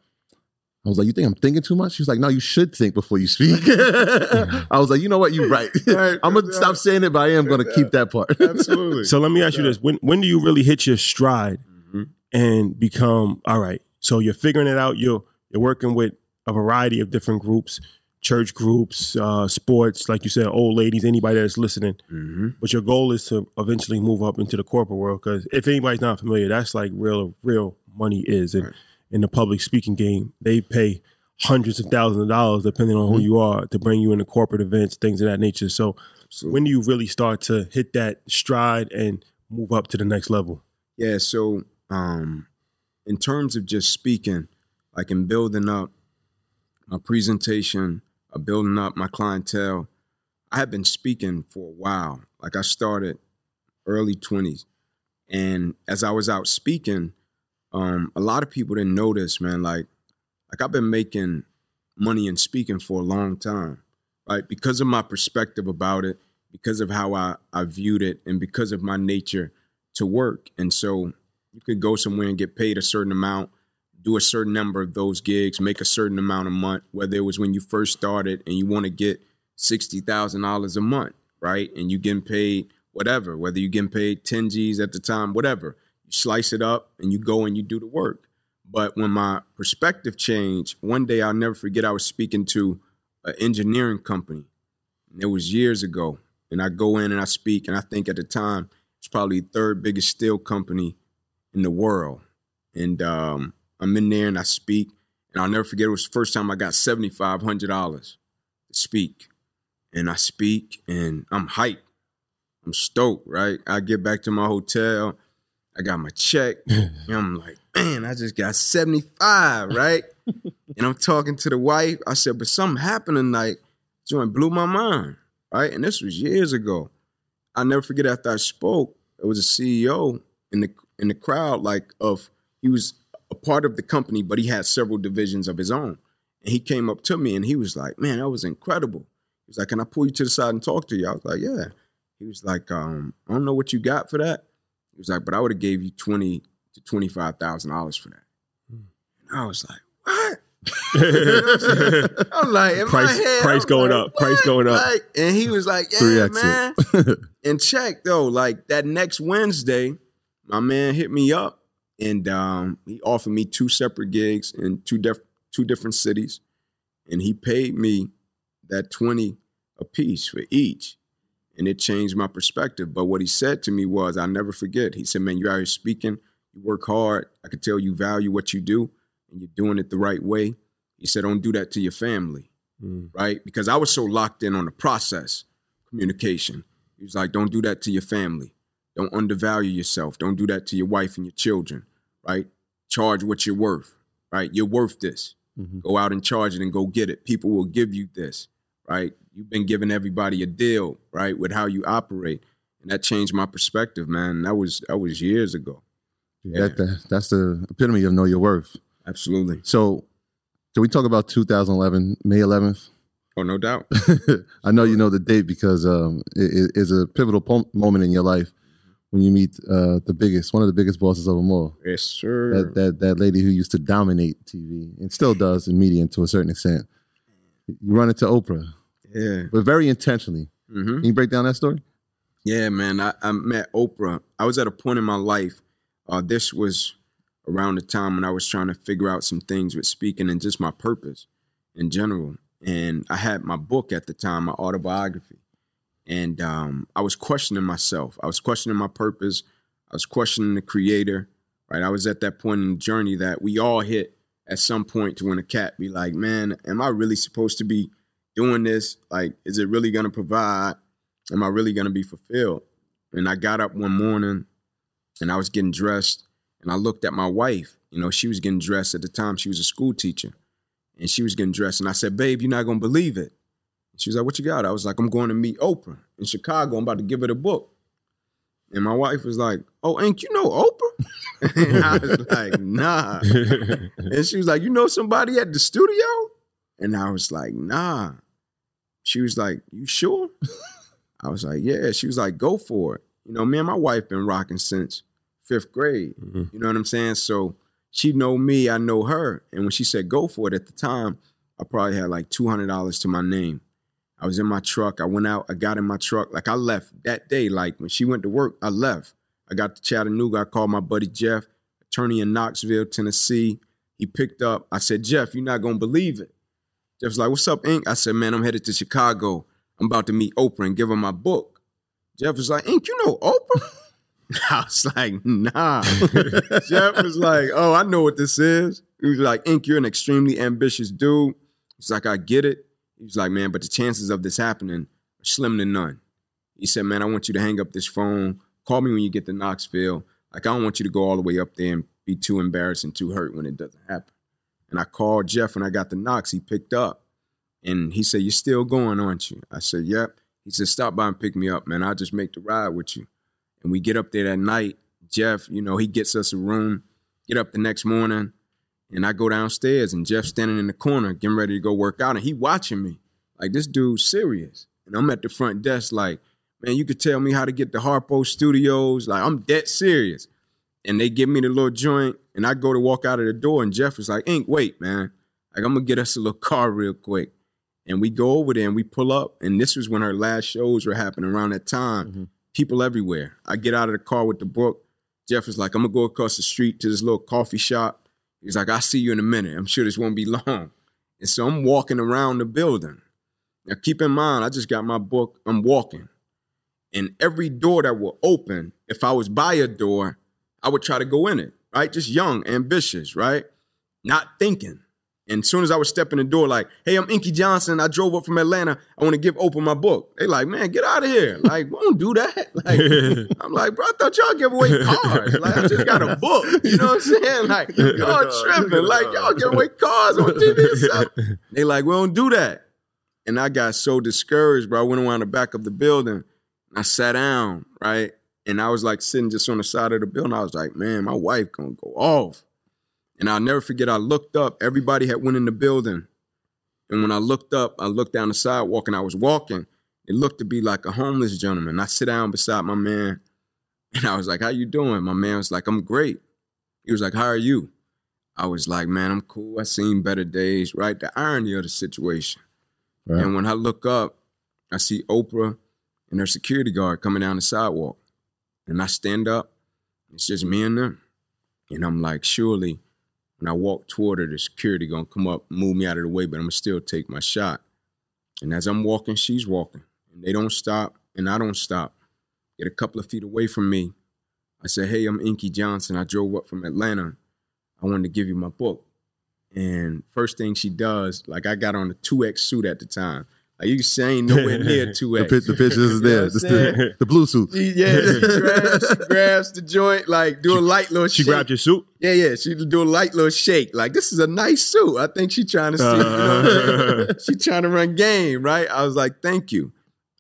I was like, you think I'm thinking too much? She was like, no, you should think before you speak. I was like, you know what? You're right. Right. I'm gonna stop saying it, but I am gonna keep that part. Absolutely. So let me ask you this: when when do you really hit your stride Mhm. and become all right? So you're figuring it out. You're you're working with a variety of different groups, church groups, uh, sports, like you said, old ladies, anybody that's listening. Mhm. But your goal is to eventually move up into the corporate world because if anybody's not familiar, that's like real real money is. And Right. In the public speaking game, they pay hundreds of thousands of dollars depending on who you are to bring you into corporate events, things of that nature. So Absolutely. when do you really start to hit that stride and move up to the next level? Yeah, so um in terms of just speaking, like in building up my presentation, uh, building up my clientele, I have been speaking for a while. Like I started early 20s. And as I was out speaking, um, a lot of people didn't notice, man. Like, like I've been making money and speaking for a long time, right? Because of my perspective about it, because of how I, I viewed it, and because of my nature to work. And so you could go somewhere and get paid a certain amount, do a certain number of those gigs, make a certain amount a month, whether it was when you first started and you want to get $60,000 a month, right? And you getting paid whatever, whether you getting paid 10 G's at the time, whatever. You slice it up and you go and you do the work. But when my perspective changed, one day I'll never forget I was speaking to an engineering company. And it was years ago. And I go in and I speak, and I think at the time it's probably the third biggest steel company in the world. And um, I'm in there and I speak, and I'll never forget it was the first time I got seventy five hundred dollars to speak. And I speak and I'm hyped. I'm stoked, right? I get back to my hotel, I got my check, and I'm like, man, I just got 75, right? and I'm talking to the wife. I said, but something happened tonight. Joint blew my mind, right? And this was years ago. I'll never forget after I spoke, it was a CEO in the in the crowd, like of he was a part of the company, but he had several divisions of his own. And he came up to me and he was like, Man, that was incredible. He was like, Can I pull you to the side and talk to you? I was like, Yeah. He was like, um, I don't know what you got for that. He was like, but I would have gave you twenty to twenty five thousand dollars for that. And I was like, what? I'm like, Price- head, price I'm going like, up, price going up. Like, and he was like, yeah, man. and check though, like that next Wednesday, my man hit me up and um, he offered me two separate gigs in two def- two different cities, and he paid me that twenty a piece for each. And it changed my perspective. But what he said to me was, I'll never forget. He said, Man, you're out here speaking, you work hard. I could tell you value what you do and you're doing it the right way. He said, Don't do that to your family, hmm. right? Because I was so locked in on the process, communication. He was like, Don't do that to your family. Don't undervalue yourself. Don't do that to your wife and your children, right? Charge what you're worth, right? You're worth this. Mm-hmm. Go out and charge it and go get it. People will give you this, right? You've been giving everybody a deal, right, with how you operate. And that changed my perspective, man. That was that was years ago. That, that that's the epitome of know your worth. Absolutely. So, can we talk about 2011, May 11th? Oh, no doubt. I know you know the date because um, it is a pivotal po- moment in your life when you meet uh, the biggest, one of the biggest bosses of them all. yes, sir. That, that that lady who used to dominate TV and still does in media to a certain extent. You run into Oprah, yeah. but very intentionally. hmm Can you break down that story? Yeah, man. I, I met Oprah. I was at a point in my life. Uh, this was around the time when I was trying to figure out some things with speaking and just my purpose in general. And I had my book at the time, my autobiography. And um, I was questioning myself. I was questioning my purpose. I was questioning the creator, right? I was at that point in the journey that we all hit at some point to when a cat be like, man, am I really supposed to be doing this? Like, is it really going to provide? Am I really going to be fulfilled? And I got up one morning and I was getting dressed and I looked at my wife. You know, she was getting dressed at the time. She was a school teacher and she was getting dressed. And I said, babe, you're not going to believe it. She was like, what you got? I was like, I'm going to meet Oprah in Chicago. I'm about to give her the book. And my wife was like, oh, ain't you know Oprah? and I was like, nah. And she was like, you know somebody at the studio? And I was like, nah. She was like, you sure? I was like, yeah. She was like, go for it. You know, me and my wife been rocking since fifth grade. Mhm. You know what I'm saying? So she know me, I know her. And when she said go for it at the time, I probably had like $200 to my name. I was in my truck. I went out, I got in my truck. Like I left that day. Like when she went to work, I left. I got to Chattanooga. I called my buddy Jeff, attorney in Knoxville, Tennessee. He picked up. I said, Jeff, you're not gonna believe it. Jeff's like, what's up, Ink? I said, man, I'm headed to Chicago. I'm about to meet Oprah and give her my book. Jeff was like, Ink, you know Oprah? I was like, nah. Jeff was like, oh, I know what this is. He was like, Ink, you're an extremely ambitious dude. He's like, I get it. He was like, man, but the chances of this happening are slim to none. He said, man, I want you to hang up this phone. Call me when you get to Knoxville. Like, I don't want you to go all the way up there and be too embarrassed and too hurt when it doesn't happen. And I called Jeff and I got the knocks. He picked up. And he said, You're still going, aren't you? I said, Yep. He said, Stop by and pick me up, man. I'll just make the ride with you. And we get up there that night. Jeff, you know, he gets us a room. Get up the next morning. And I go downstairs and Jeff's standing in the corner getting ready to go work out. And he watching me. Like, this dude's serious. And I'm at the front desk, like, man, you could tell me how to get to Harpo Studios. Like, I'm dead serious. And they give me the little joint, and I go to walk out of the door, and Jeff was like, Ink, wait, man. Like, I'm gonna get us a little car real quick. And we go over there and we pull up. And this was when her last shows were happening around that time. Mm-hmm. People everywhere. I get out of the car with the book. Jeff was like, I'm gonna go across the street to this little coffee shop. He's like, I'll see you in a minute. I'm sure this won't be long. And so I'm walking around the building. Now keep in mind, I just got my book. I'm walking. And every door that will open, if I was by a door, I would try to go in it, right? Just young, ambitious, right? Not thinking. And as soon as I would step in the door, like, hey, I'm Inky Johnson. I drove up from Atlanta. I want to give Oprah my book. They like, man, get out of here. Like, we don't do that. Like, I'm like, bro, I thought y'all give away cars. Like, I just got a book. You know what I'm saying? Like, y'all tripping. Like, y'all give away cars on TV. They like, we don't do that. And I got so discouraged, bro. I went around the back of the building I sat down, right? And I was like sitting just on the side of the building. I was like, man, my wife gonna go off. And I'll never forget, I looked up, everybody had went in the building. And when I looked up, I looked down the sidewalk and I was walking. It looked to be like a homeless gentleman. I sit down beside my man and I was like, how you doing? My man was like, I'm great. He was like, how are you? I was like, man, I'm cool. I seen better days, right? The irony of the situation. Right. And when I look up, I see Oprah and her security guard coming down the sidewalk. And I stand up, it's just me and them. And I'm like, surely when I walk toward her, the security gonna come up, move me out of the way, but I'm gonna still take my shot. And as I'm walking, she's walking. And they don't stop, and I don't stop. Get a couple of feet away from me. I said, Hey, I'm Inky Johnson. I drove up from Atlanta. I wanted to give you my book. And first thing she does, like I got on a 2X suit at the time. Like you saying nowhere near 2X. The, pic- the pictures is there. You know Just what I'm the, the blue suit. She, yeah, she grabs, she grabs the joint, like do a light little She shake. grabbed your suit. Yeah, yeah. She do a light little shake. Like this is a nice suit. I think she trying to see. Uh. she trying to run game, right? I was like, thank you.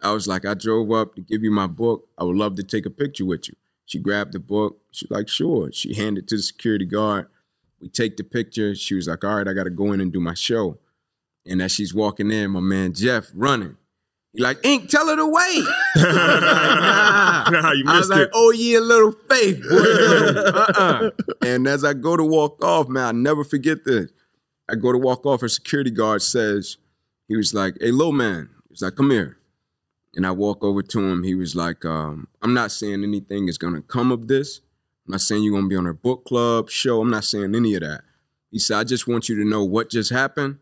I was like, I drove up to give you my book. I would love to take a picture with you. She grabbed the book. She's like, sure. She handed it to the security guard. We take the picture. She was like, all right, I got to go in and do my show. And as she's walking in, my man Jeff running. He like, Ink, tell her to wait. nah. Nah, you I was missed like, it. oh yeah, little faith, boy. uh-uh. And as I go to walk off, man, I never forget this. I go to walk off, her security guard says, he was like, hey, little man. He's like, come here. And I walk over to him. He was like, um, I'm not saying anything is gonna come of this. I'm not saying you're gonna be on her book club show. I'm not saying any of that. He said, I just want you to know what just happened.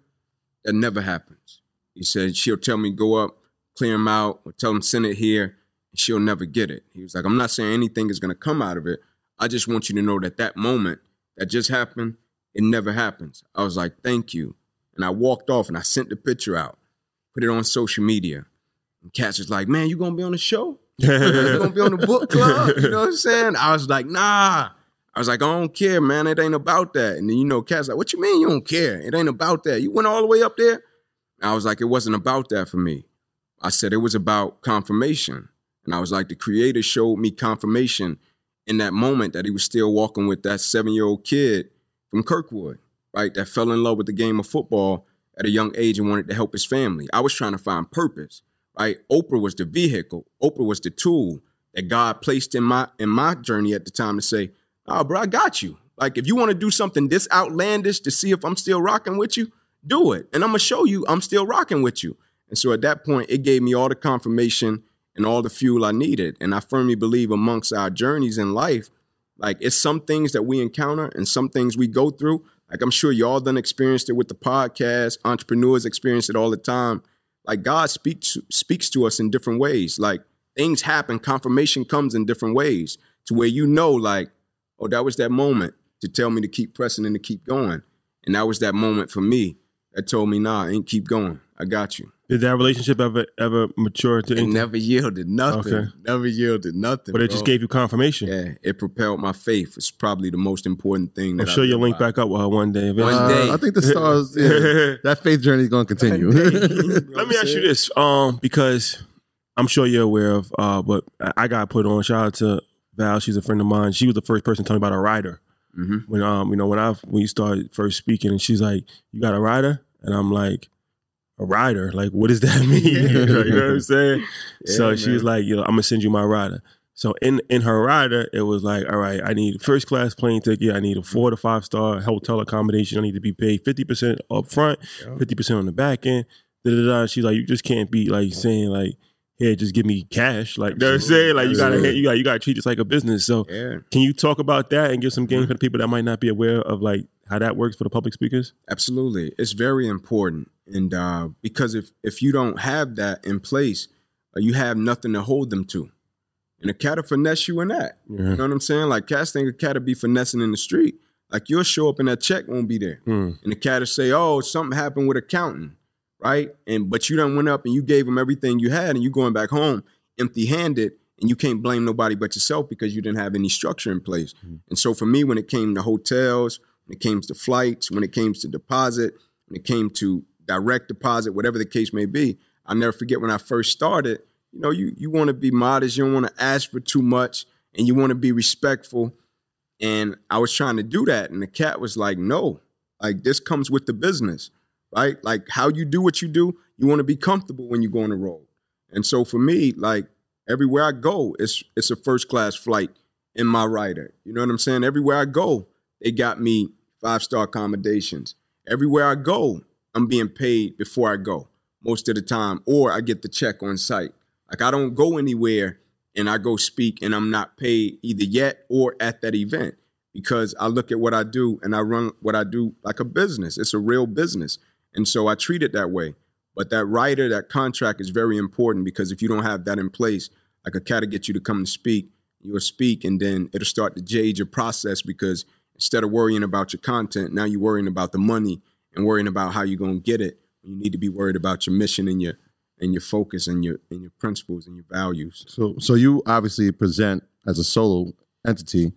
That never happens. He said, she'll tell me go up, clear him out, or tell him send it here, and she'll never get it. He was like, I'm not saying anything is gonna come out of it. I just want you to know that that moment that just happened, it never happens. I was like, thank you. And I walked off and I sent the picture out, put it on social media. And Cass was like, man, you gonna be on the show? you gonna be on the book club? You know what I'm saying? I was like, nah. I was like, I don't care, man. It ain't about that. And then you know, Cass like, what you mean you don't care? It ain't about that. You went all the way up there. I was like, it wasn't about that for me. I said it was about confirmation. And I was like, the creator showed me confirmation in that moment that he was still walking with that seven-year-old kid from Kirkwood, right? That fell in love with the game of football at a young age and wanted to help his family. I was trying to find purpose, right? Oprah was the vehicle. Oprah was the tool that God placed in my in my journey at the time to say, oh, bro, I got you. Like, if you want to do something this outlandish to see if I'm still rocking with you, do it. And I'm going to show you I'm still rocking with you. And so at that point, it gave me all the confirmation and all the fuel I needed. And I firmly believe amongst our journeys in life, like it's some things that we encounter and some things we go through. Like I'm sure y'all done experienced it with the podcast. Entrepreneurs experience it all the time. Like God speaks speaks to us in different ways. Like things happen, confirmation comes in different ways to where you know, like, oh, that was that moment to tell me to keep pressing and to keep going. And that was that moment for me that told me, nah, I ain't keep going. I got you. Did that relationship ever ever mature to It anything? never yielded nothing. Okay. Never yielded nothing. but it just gave you confirmation. Yeah, it propelled my faith. It's probably the most important thing. I'm That sure I you'll link by. back up with her one day. One eventually. day. Uh, I think the stars. Yeah, that faith journey is going to continue. Let me ask you this, um, because I'm sure you're aware of, uh, but I I got put on. Shout out to Val. She's a friend of mine. She was the first person to tell me about a rider. Mhm. When um, you know, when I when you started first speaking, and she's like, "You got a rider," and I'm like, "A rider? Like, what does that mean?" you know what I'm saying? so Yeah, she was like, "You know, I'm gonna send you my rider." So in in her rider, it was like, all right, I need first class plane ticket. I need a four to five star hotel accommodation. I need to be paid fifty percent up front, fifty percent on the back end. Da, da, da. She's like, you just can't be like saying like, hey, just give me cash. Like they're saying, like you gotta you got you gotta treat this like a business. So Yeah, can you talk about that and give some game for the people that might not be aware of like how that works for the public speakers? absolutely. It's very important, and uh, because if if you don't have that in place, uh, you have nothing to hold them to, and a cat will finesse you in that. Yeah. You know what I'm saying? Like cats think a cat will be finessing in the street. Like you'll show up and that check won't be there. Hmm. And the cat will say, "Oh, something happened with accounting, right?" And but you done went up and you gave them everything you had, and you going back home empty-handed, and you can't blame nobody but yourself because you didn't have any structure in place. Mm-hmm. And so for me, when it came to hotels, when it came to flights, when it came to deposit, when it came to direct deposit, whatever the case may be, I never forget when I first started. You know, you you want to be modest, you don't want to ask for too much, and you want to be respectful. And I was trying to do that, and the cat was like, "No, like this comes with the business, right? Like how you do what you do, you want to be comfortable when you go on the road. And so for me, like everywhere I go, it's it's a first class flight in my rider. You know what I'm saying? Everywhere I go, they got me five star accommodations. Everywhere I go, I'm being paid before I go most of the time, or I get the check on site. Like I don't go anywhere and I go speak and I'm not paid either yet or at that event because I look at what I do and I run what I do like a business. It's a real business. And so I treat it that way. But that rider, that contract is very important because if you don't have that in place, I could cat to get you to come and speak, you'll speak and then it'll start to jade your process because instead of worrying about your content, now you're worrying about the money and worrying about how you're gonna get it. You need to be worried about your mission and your and your focus and your and your principles and your values. So, so you obviously present as a solo entity.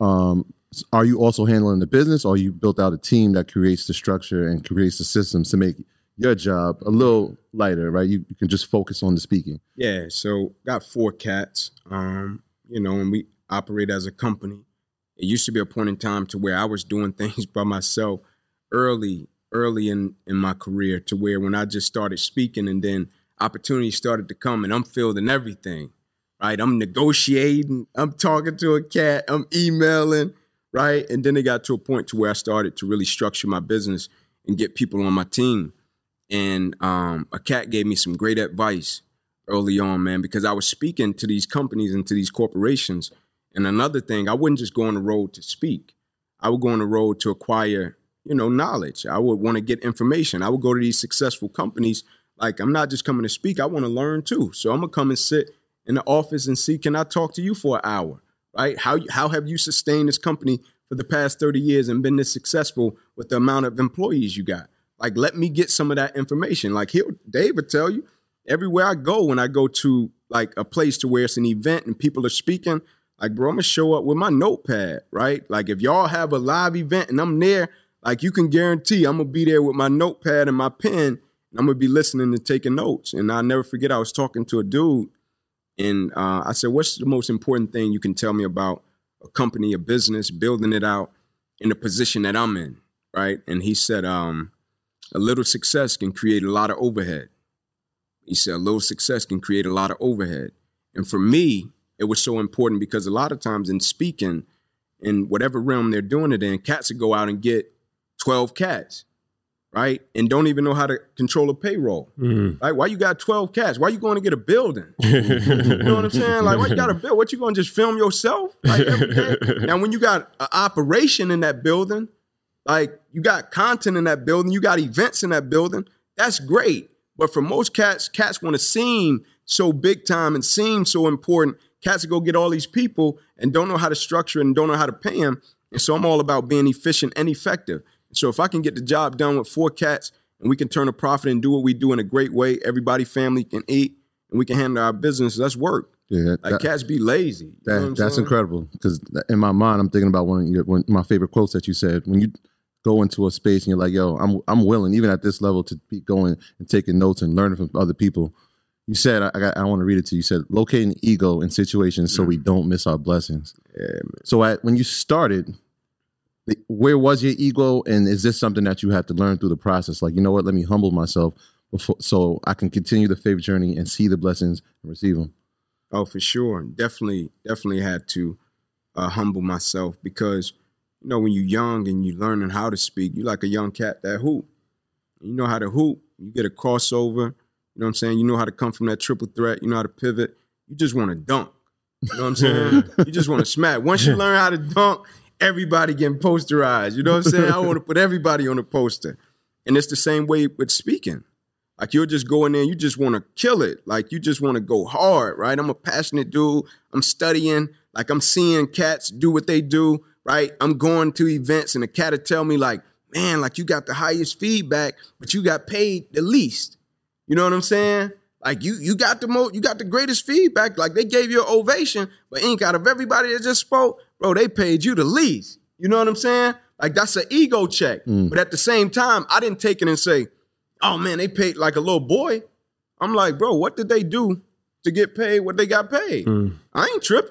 Um, are you also handling the business, or you built out a team that creates the structure and creates the systems to make your job a little lighter, right? You, you can just focus on the speaking. Yeah, so got four cats. Um, you know, and we operate as a company. It used to be a point in time to where I was doing things by myself early, early in in my career, to where when I just started speaking, and then opportunities started to come, and I'm fielding everything. Right, I'm negotiating. I'm talking to a cat. I'm emailing. Right, and then it got to a point to where I started to really structure my business and get people on my team. And um, a cat gave me some great advice early on, man, because I was speaking to these companies and to these corporations. And another thing, I wouldn't just go on the road to speak. I would go on the road to acquire, you know, knowledge. I would want to get information. I would go to these successful companies. Like, I'm not just coming to speak, I want to learn too. So I'm gonna come and sit in the office and see, can I talk to you for an hour? Right? How how have you sustained this company for the past 30 years and been this successful with the amount of employees you got? Like, let me get some of that information. Like, he'll Dave would tell you, everywhere I go, when I go to like a place to where it's an event and people are speaking, like, bro, I'm gonna show up with my notepad, right? Like, if y'all have a live event and I'm there, like, you can guarantee I'm gonna be there with my notepad and my pen, and I'm gonna be listening and taking notes. And I'll never forget, I was talking to a dude, and uh, I said, What's the most important thing you can tell me about a company, a business, building it out in the position that I'm in, right? And he said, um, A little success can create a lot of overhead. He said, a little success can create a lot of overhead. And for me, it was so important because a lot of times in speaking, in whatever realm they're doing it in, cats would go out and get 12 cats, right? And don't even know how to control a payroll. Mm-hmm. Right? Why you got 12 cats? Why you going to get a building? you know what I'm saying? Like, why you got a bill? What you going to just film yourself? Like now, when you got an operation in that building, like you got content in that building, you got events in that building, that's great. But for most cats, cats want to seem so big time and seem so important. Cats go get all these people and don't know how to structure and don't know how to pay them. And so I'm all about being efficient and effective. So if I can get the job done with four cats and we can turn a profit and do what we do in a great way, everybody, family can eat and we can handle our business. That's work. Yeah, Like that- cats be lazy. You know what That, that's saying? incredible because in my mind, I'm thinking about one of your, one, my favorite quotes that you said when you go into a space and you're like, "Yo, I'm I'm willing, even at this level, to be going and taking notes and learning from other people." You said, "I, I, got- I want to read it to you." You said, "Locating ego in situations so mm. we don't miss our blessings." Yeah, man. So, at when you started, where was your ego, and is this something that you had to learn through the process? Like, you know what? Let me humble myself before, so I can continue the faith journey and see the blessings and receive them. Oh, for sure. Definitely, definitely had to uh, humble myself because, you know, when you're young and you're learning how to speak, you're like a young cat that hoop. You know how to hoop. You get a crossover. You know what I'm saying? You know how to come from that triple threat. You know how to pivot. You just want to dunk. You know what I'm saying? you just want to smack. Once you learn how to dunk, everybody getting posterized. You know what I'm saying? I want to put everybody on a poster. And it's the same way with speaking. Like you'll just go in there, you just want to kill it. Like you just want to go hard, right? I'm a passionate dude. I'm studying. Like I'm seeing cats do what they do, right? I'm going to events and the cat will tell me like, man, like you got the highest feedback, but you got paid the least. You know what I'm saying? Like you, you got the most, you got the greatest feedback. Like they gave you an ovation, but ink out of everybody that just spoke, bro, they paid you the least. You know what I'm saying? Like that's an ego check. Hmm. But at the same time, I didn't take it and say, oh man, they paid like a little boy. I'm like, bro, what did they do to get paid what they got paid? Hmm. I ain't tripping.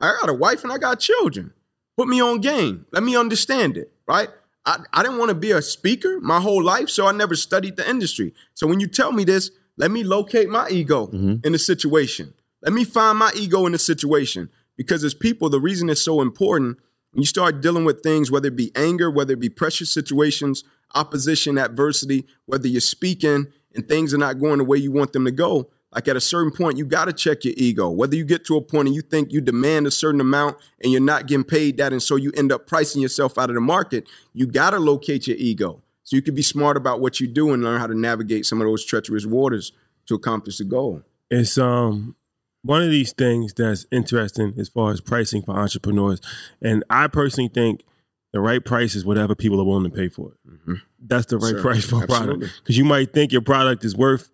I got a wife and I got children. Put me on game. Let me understand it, right? I, I didn't want to be a speaker my whole life, so I never studied the industry. So when you tell me this, let me locate my ego mm-hmm. in the situation. Let me find my ego in the situation. Because as people, the reason it's so important, when you start dealing with things, whether it be anger, whether it be pressure situations, opposition, adversity, whether you're speaking and things are not going the way you want them to go, like at a certain point, you got to check your ego. Whether you get to a point and you think you demand a certain amount and you're not getting paid that, and so you end up pricing yourself out of the market, you got to locate your ego. So you can be smart about what you do and learn how to navigate some of those treacherous waters to accomplish the goal. It's um one of these things that's interesting as far as pricing for entrepreneurs, and I personally think the right price is whatever people are willing to pay for it. Mm-hmm. That's the right Sure. price for a product because you might think your product is worth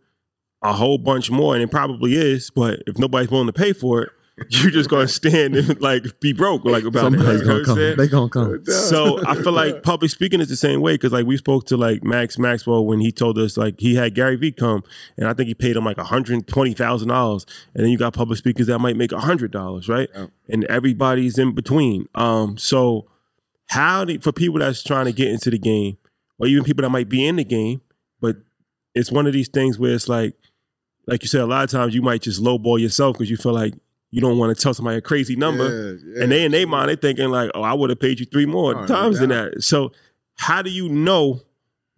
a whole bunch more, and it probably is. But if nobody's willing to pay for it, you're just gonna stand and like be broke like about it. Somebody's You know gonna what I'm come. They gonna come. so I feel like public speaking is the same way because like we spoke to like Max Maxwell when he told us like he had Gary Vee come and I think he paid him like hundred twenty thousand dollars and then you got public speakers that might make hundred dollars right Yeah. and everybody's in between. Um, so how do, for people that's trying to get into the game or even people that might be in the game, but it's one of these things where it's like like you said a lot of times you might just lowball yourself because you feel like you don't want to tell somebody a crazy number Yeah, yeah. and they in their mind they thinking like, oh, I would have paid you three more Oh, times than that. So how do you know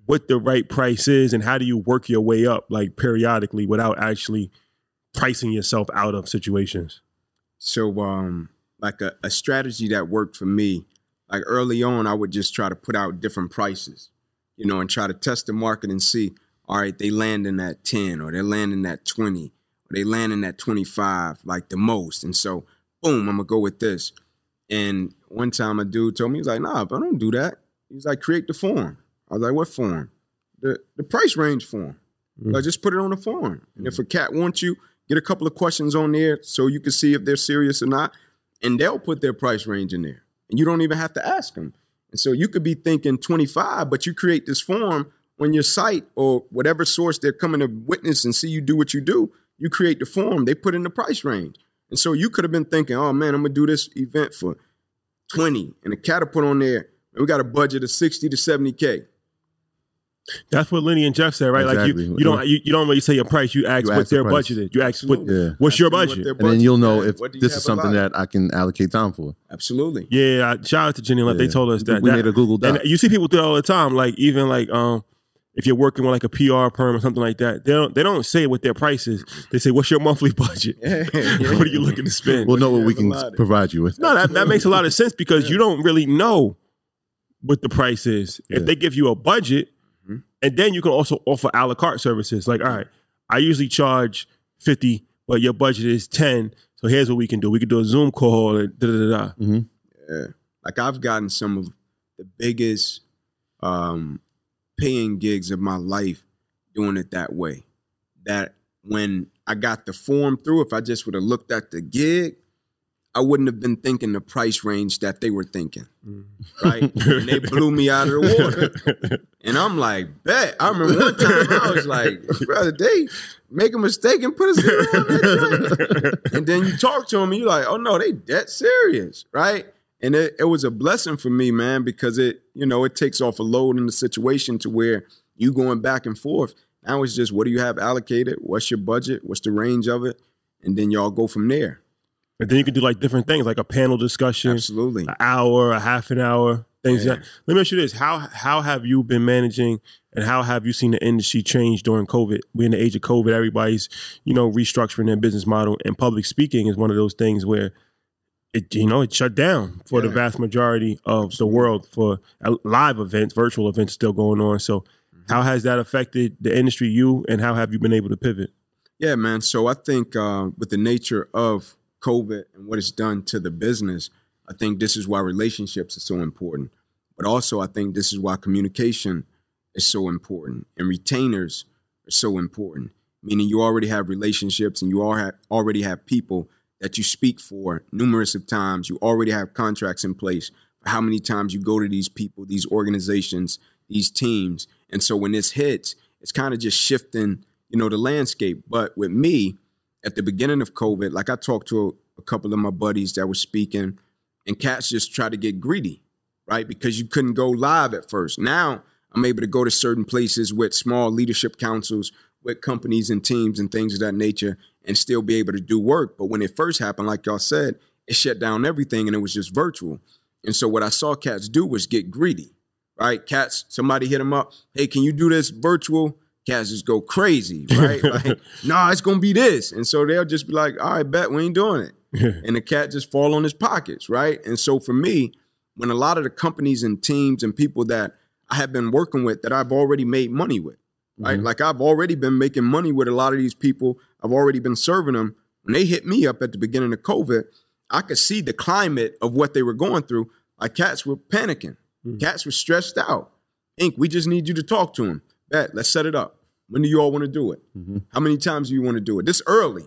what the right price is, and how do you work your way up like periodically without actually pricing yourself out of situations? So, um, like a, a strategy that worked for me, like early on, I would just try to put out different prices, you know, and try to test the market and see, all right, they landing at 10 or they're landing at 20 or they landing at 25, like the most. And so, boom, I'm gonna go with this. And one time a dude told me, he's like, nah, but I don't do that. He's like, create the form. I was like, what form? The the price range form. Like, mm. just put it on the form. And if mm. a cat wants you, get a couple of questions on there so you can see if they're serious or not. And they'll put their price range in there. And you don't even have to ask them. And so you could be thinking 25, but you create this form on your site or whatever source they're coming to witness and see you do what you do. You create the form, they put in the price range. And so you could have been thinking, oh man, I'm gonna do this event for 20. And the cat will put on there, and we got a budget of 60 to 70K. That's what Lenny and Jeff said, right? Like Exactly. you, you don't you, you don't really say your price. You ask You what ask the their price. budget is. You ask what Yeah. what's your Ask them what budget. their And then you'll know if is. What do you this is something that I can allocate time for. Absolutely. Yeah, shout out to Jenny. Like they told us that. we that- made a Google Doc. And you see people do it all the time. Like even like um, if you're working with like a PR firm or something like that, they don't they don't say what their price is. They say, "What's your monthly budget? what are you looking to spend?" we'll know what we can provide you with. no, that that makes a lot of sense because you don't really know what the price is. If they give you a budget, and then you can also offer a la carte services. Like, all right, I usually charge fifty, but your budget is ten. So here's what we can do. We can do a Zoom call and da da da. da. Yeah. Like I've gotten some of the biggest um paying gigs of my life doing it that way. That when I got the form through, if I just would have looked at the gig, I wouldn't have been thinking the price range that they were thinking. Mm. Right? and they blew me out of the water. And I'm like, bet. I remember one time I was like, brother, they make a mistake and put us that joint. And then you talk to them and you're like, oh no, they dead serious, right? And it, it was a blessing for me, man, because it, you know, it takes off a load in the situation to where you going back and forth. Now it's just what do you have allocated? What's your budget? What's the range of it? And then y'all go from there. And then you can do like different things, like a panel discussion, Absolutely. an hour, a half an hour, things. Yeah. Like that. Let me ask you this: how how have you been managing, and how have you seen the industry change during COVID? We're in the age of COVID. Everybody's you know restructuring their business model, and public speaking is one of those things where it you know it shut down for the vast majority of the world for live events, virtual events still going on. So, Mm-hmm. how has that affected the industry, you, and how have you been able to pivot? Yeah, man. So I think uh, with the nature of COVID and what it's done to the business, I think this is why relationships are so important. But also, I think this is why communication is so important and retainers are so important. Meaning, you already have relationships and you all have, already have people that you speak for numerous of times. You already have contracts in place for how many times you go to these people, these organizations, these teams. And so when this hits, it's kind of just shifting, you know, the landscape. But with me, at the beginning of COVID, like I talked to a, a couple of my buddies that were speaking, and cats just try to get greedy, right? Because you couldn't go live at first. Now I'm able to go to certain places with small leadership councils, with companies and teams and things of that nature, and still be able to do work. But when it first happened, like y'all said, it shut down everything and it was just virtual. And so what I saw cats do was get greedy, right? Cats, somebody hit them up, hey, can you do this virtual? Cats just go crazy, right? like, nah, it's gonna be this. And so they'll just be like, all right, bet we ain't doing it. and the cat just fall on his pockets, right? And so for me, when a lot of the companies and teams and people that I have been working with that I've already made money with. Right? Mm-hmm. Like I've already been making money with a lot of these people. I've already been serving them. When they hit me up at the beginning of COVID, I could see the climate of what they were going through. Like cats were panicking. Cats were stressed out. Ink, we just need you to talk to them. Bet, let's set it up. When do you all want to do it? How many times do you want to do it? This early.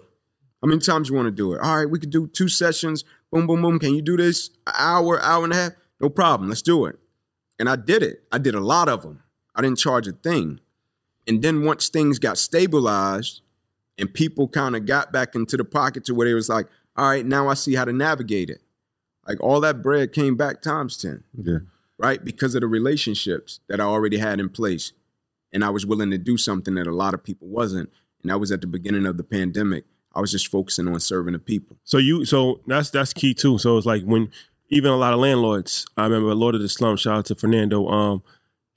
How many times you want to do it? All right, we could do two sessions. Boom, boom, boom. Can you do this? An hour, hour and a half? No problem. Let's do it. And I did it. I did a lot of them. I didn't charge a thing. And then once things got stabilized and people kind of got back into the pocket to where they was like, all right, now I see how to navigate it. Like all that bread came back times 10 Yeah. right? Because of the relationships that I already had in place. And I was willing to do something that a lot of people wasn't. And that was at the beginning of the pandemic. I was just focusing on serving the people. So you so that's that's key too. So it's like when even a lot of landlords, I remember Lord of the Slum, shout out to Fernando. Um,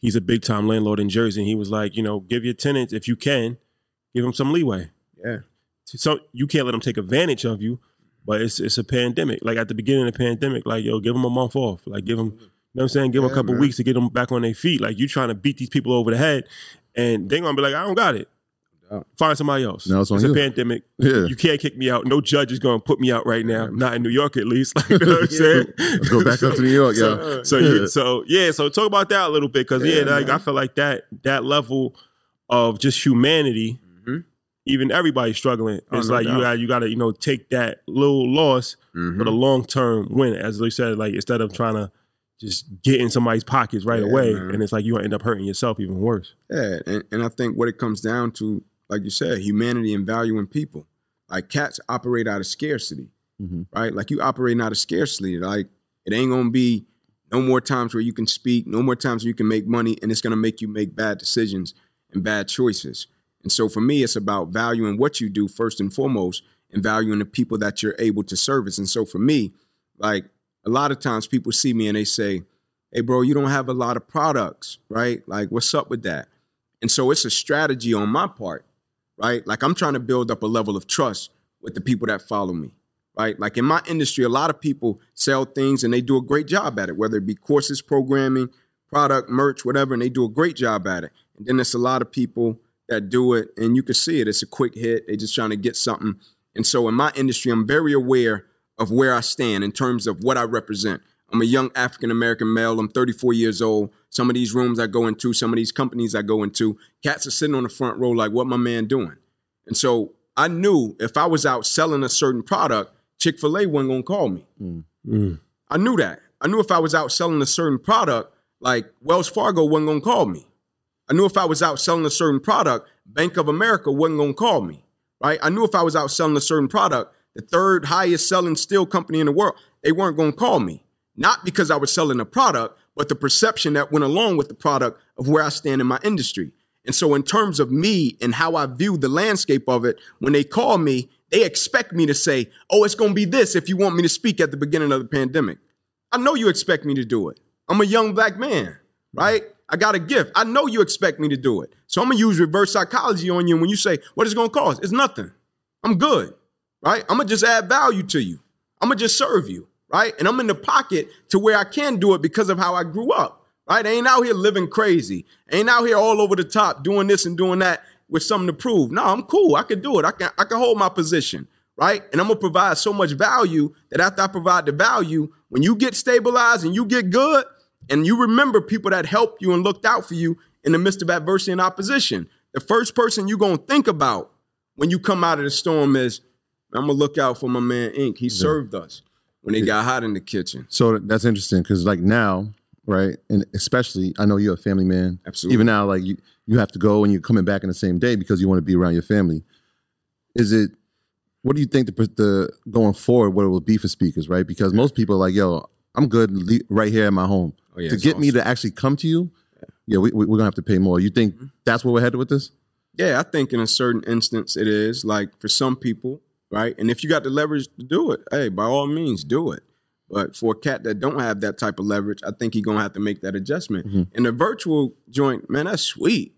he's a big time landlord in Jersey. And he was like, you know, give your tenants if you can, give them some leeway. Yeah. So you can't let them take advantage of you, but it's it's a pandemic. Like at the beginning of the pandemic, like yo, give them a month off. Like give them, you know what I'm saying? Give them a couple man. weeks to get them back on their feet. Like you trying to beat these people over the head, and they're gonna be like, I don't got it. Doubt. Find somebody else. Now it's it's a you. pandemic. Yeah. You can't kick me out. No judge is going to put me out right now. Not in New York, at least. Like, you know what I'm saying? Let's go back up to New York, so. So, yeah, so yeah, so talk about that a little bit because yeah, Yeah, like. I feel like that that level of just humanity, Mhm. even everybody struggling. Oh, it's no like you got you got to you know take that little loss Mhm. for the long term win. As they said, like instead of trying to just get in somebody's pockets right Yeah, away, man. and it's like you end up hurting yourself even worse. Yeah, and, and I think what it comes down to, like you said, humanity and valuing people. Like cats operate out of scarcity, Mhm. right? Like you operating out of scarcity. Like it ain't gonna be no more times where you can speak, no more times where you can make money, and it's gonna make you make bad decisions and bad choices. And so for me, it's about valuing what you do first and foremost, and valuing the people that you're able to service. And so for me, like a lot of times people see me and they say, Hey, bro, you don't have a lot of products, right? Like, what's up with that? And so it's a strategy on my part, right? Like, I'm trying to build up a level of trust with the people that follow me, right? Like, in my industry, a lot of people sell things and they do a great job at it, whether it be courses, programming, product, merch, whatever, and they do a great job at it. And then there's a lot of people that do it and you can see it. It's a quick hit. They're just trying to get something. And so in my industry, I'm very aware of where I stand in terms of what I represent. I'm a young African American male. I'm 34 years old. Some of these rooms I go into, some of these companies I go into, cats are sitting on the front row like, what my man doing? And so I knew if I was out selling a certain product, Chick fil A wasn't to call me. Mm. I knew that. I knew if I was out selling a certain product, like Wells Fargo wasn't to call me. I knew if I was out selling a certain product, Bank of America wasn't to call me, right? I knew if I was out selling a certain product, the third highest selling steel company in the world, they weren't to call me. Not because I was selling a product, but the perception that went along with the product of where I stand in my industry. And so, in terms of me and how I view the landscape of it, when they call me, they expect me to say, Oh, it's going to be this if you want me to speak at the beginning of the pandemic. I know you expect me to do it. I'm a young black man, right? I got a gift. I know you expect me to do it. So I'm gonna use reverse psychology on you. And when you say, what is it gonna cost? It's nothing. I'm good, right? I'm gonna just add value to you. I'm gonna just serve you, right? And I'm in the pocket to where I can do it because of how I grew up, right? I ain't out here living crazy. I ain't out here all over the top doing this and doing that with something to prove. No, I'm cool. I can do it. I can I can hold my position, right? And I'm gonna provide so much value that after I provide the value, when you get stabilized and you get good, and you remember people that helped you and looked out for you in the midst of adversity and opposition. The first person you're gonna think about when you come out of the storm is, I'm gonna look out for my man Ink. He served us when it got hot in the kitchen. So that's interesting because like now, right, and especially I know you're a family man. Absolutely. Even now, like you, you have to go and you're coming back in the same day because you want to be around your family. Is it? What do you think the the going forward? What it will be for speakers, right? Because most people are like, yo, I'm good right here at my home. Oh, yeah, to get me to actually come to you, yeah, we, we, we're gonna have to pay more. You think mm-hmm. that's where we're headed with this? Yeah, I think in a certain instance it is. Like for some people, right? And if you got the leverage to do it, hey, by all means, do it. But for a cat that don't have that type of leverage, I think he gonna have to make that adjustment. Mm-hmm. And the virtual joint, man, that's sweet.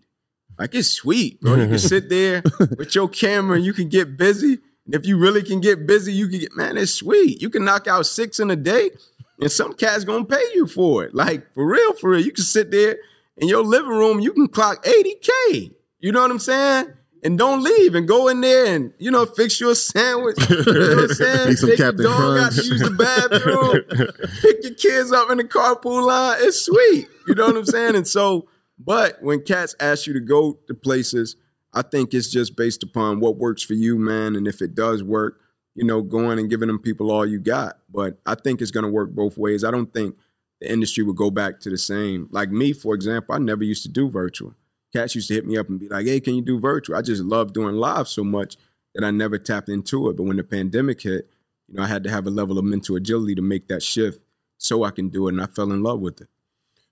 Like it's sweet, bro. You can sit there with your camera and you can get busy. And if you really can get busy, you can get man, it's sweet. You can knock out six in a day, and some cat's gonna pay you for it. Like for real, for real. You can sit there in your living room, you can clock 80K. You know what I'm saying? And don't leave and go in there and, you know, fix your sandwich. You know what I'm saying? Some Take your Captain dog out to Crunch. use the bathroom. pick your kids up in the carpool line. It's sweet. You know what I'm saying? And so, but when cats ask you to go to places, I think it's just based upon what works for you, man. And if it does work, you know, going and giving them people all you got. But I think it's going to work both ways. I don't think the industry would go back to the same. Like me, for example, I never used to do virtual. Cats used to hit me up and be like, hey, can you do virtual? I just love doing live so much that I never tapped into it. But when the pandemic hit, you know, I had to have a level of mental agility to make that shift so I can do it. And I fell in love with it.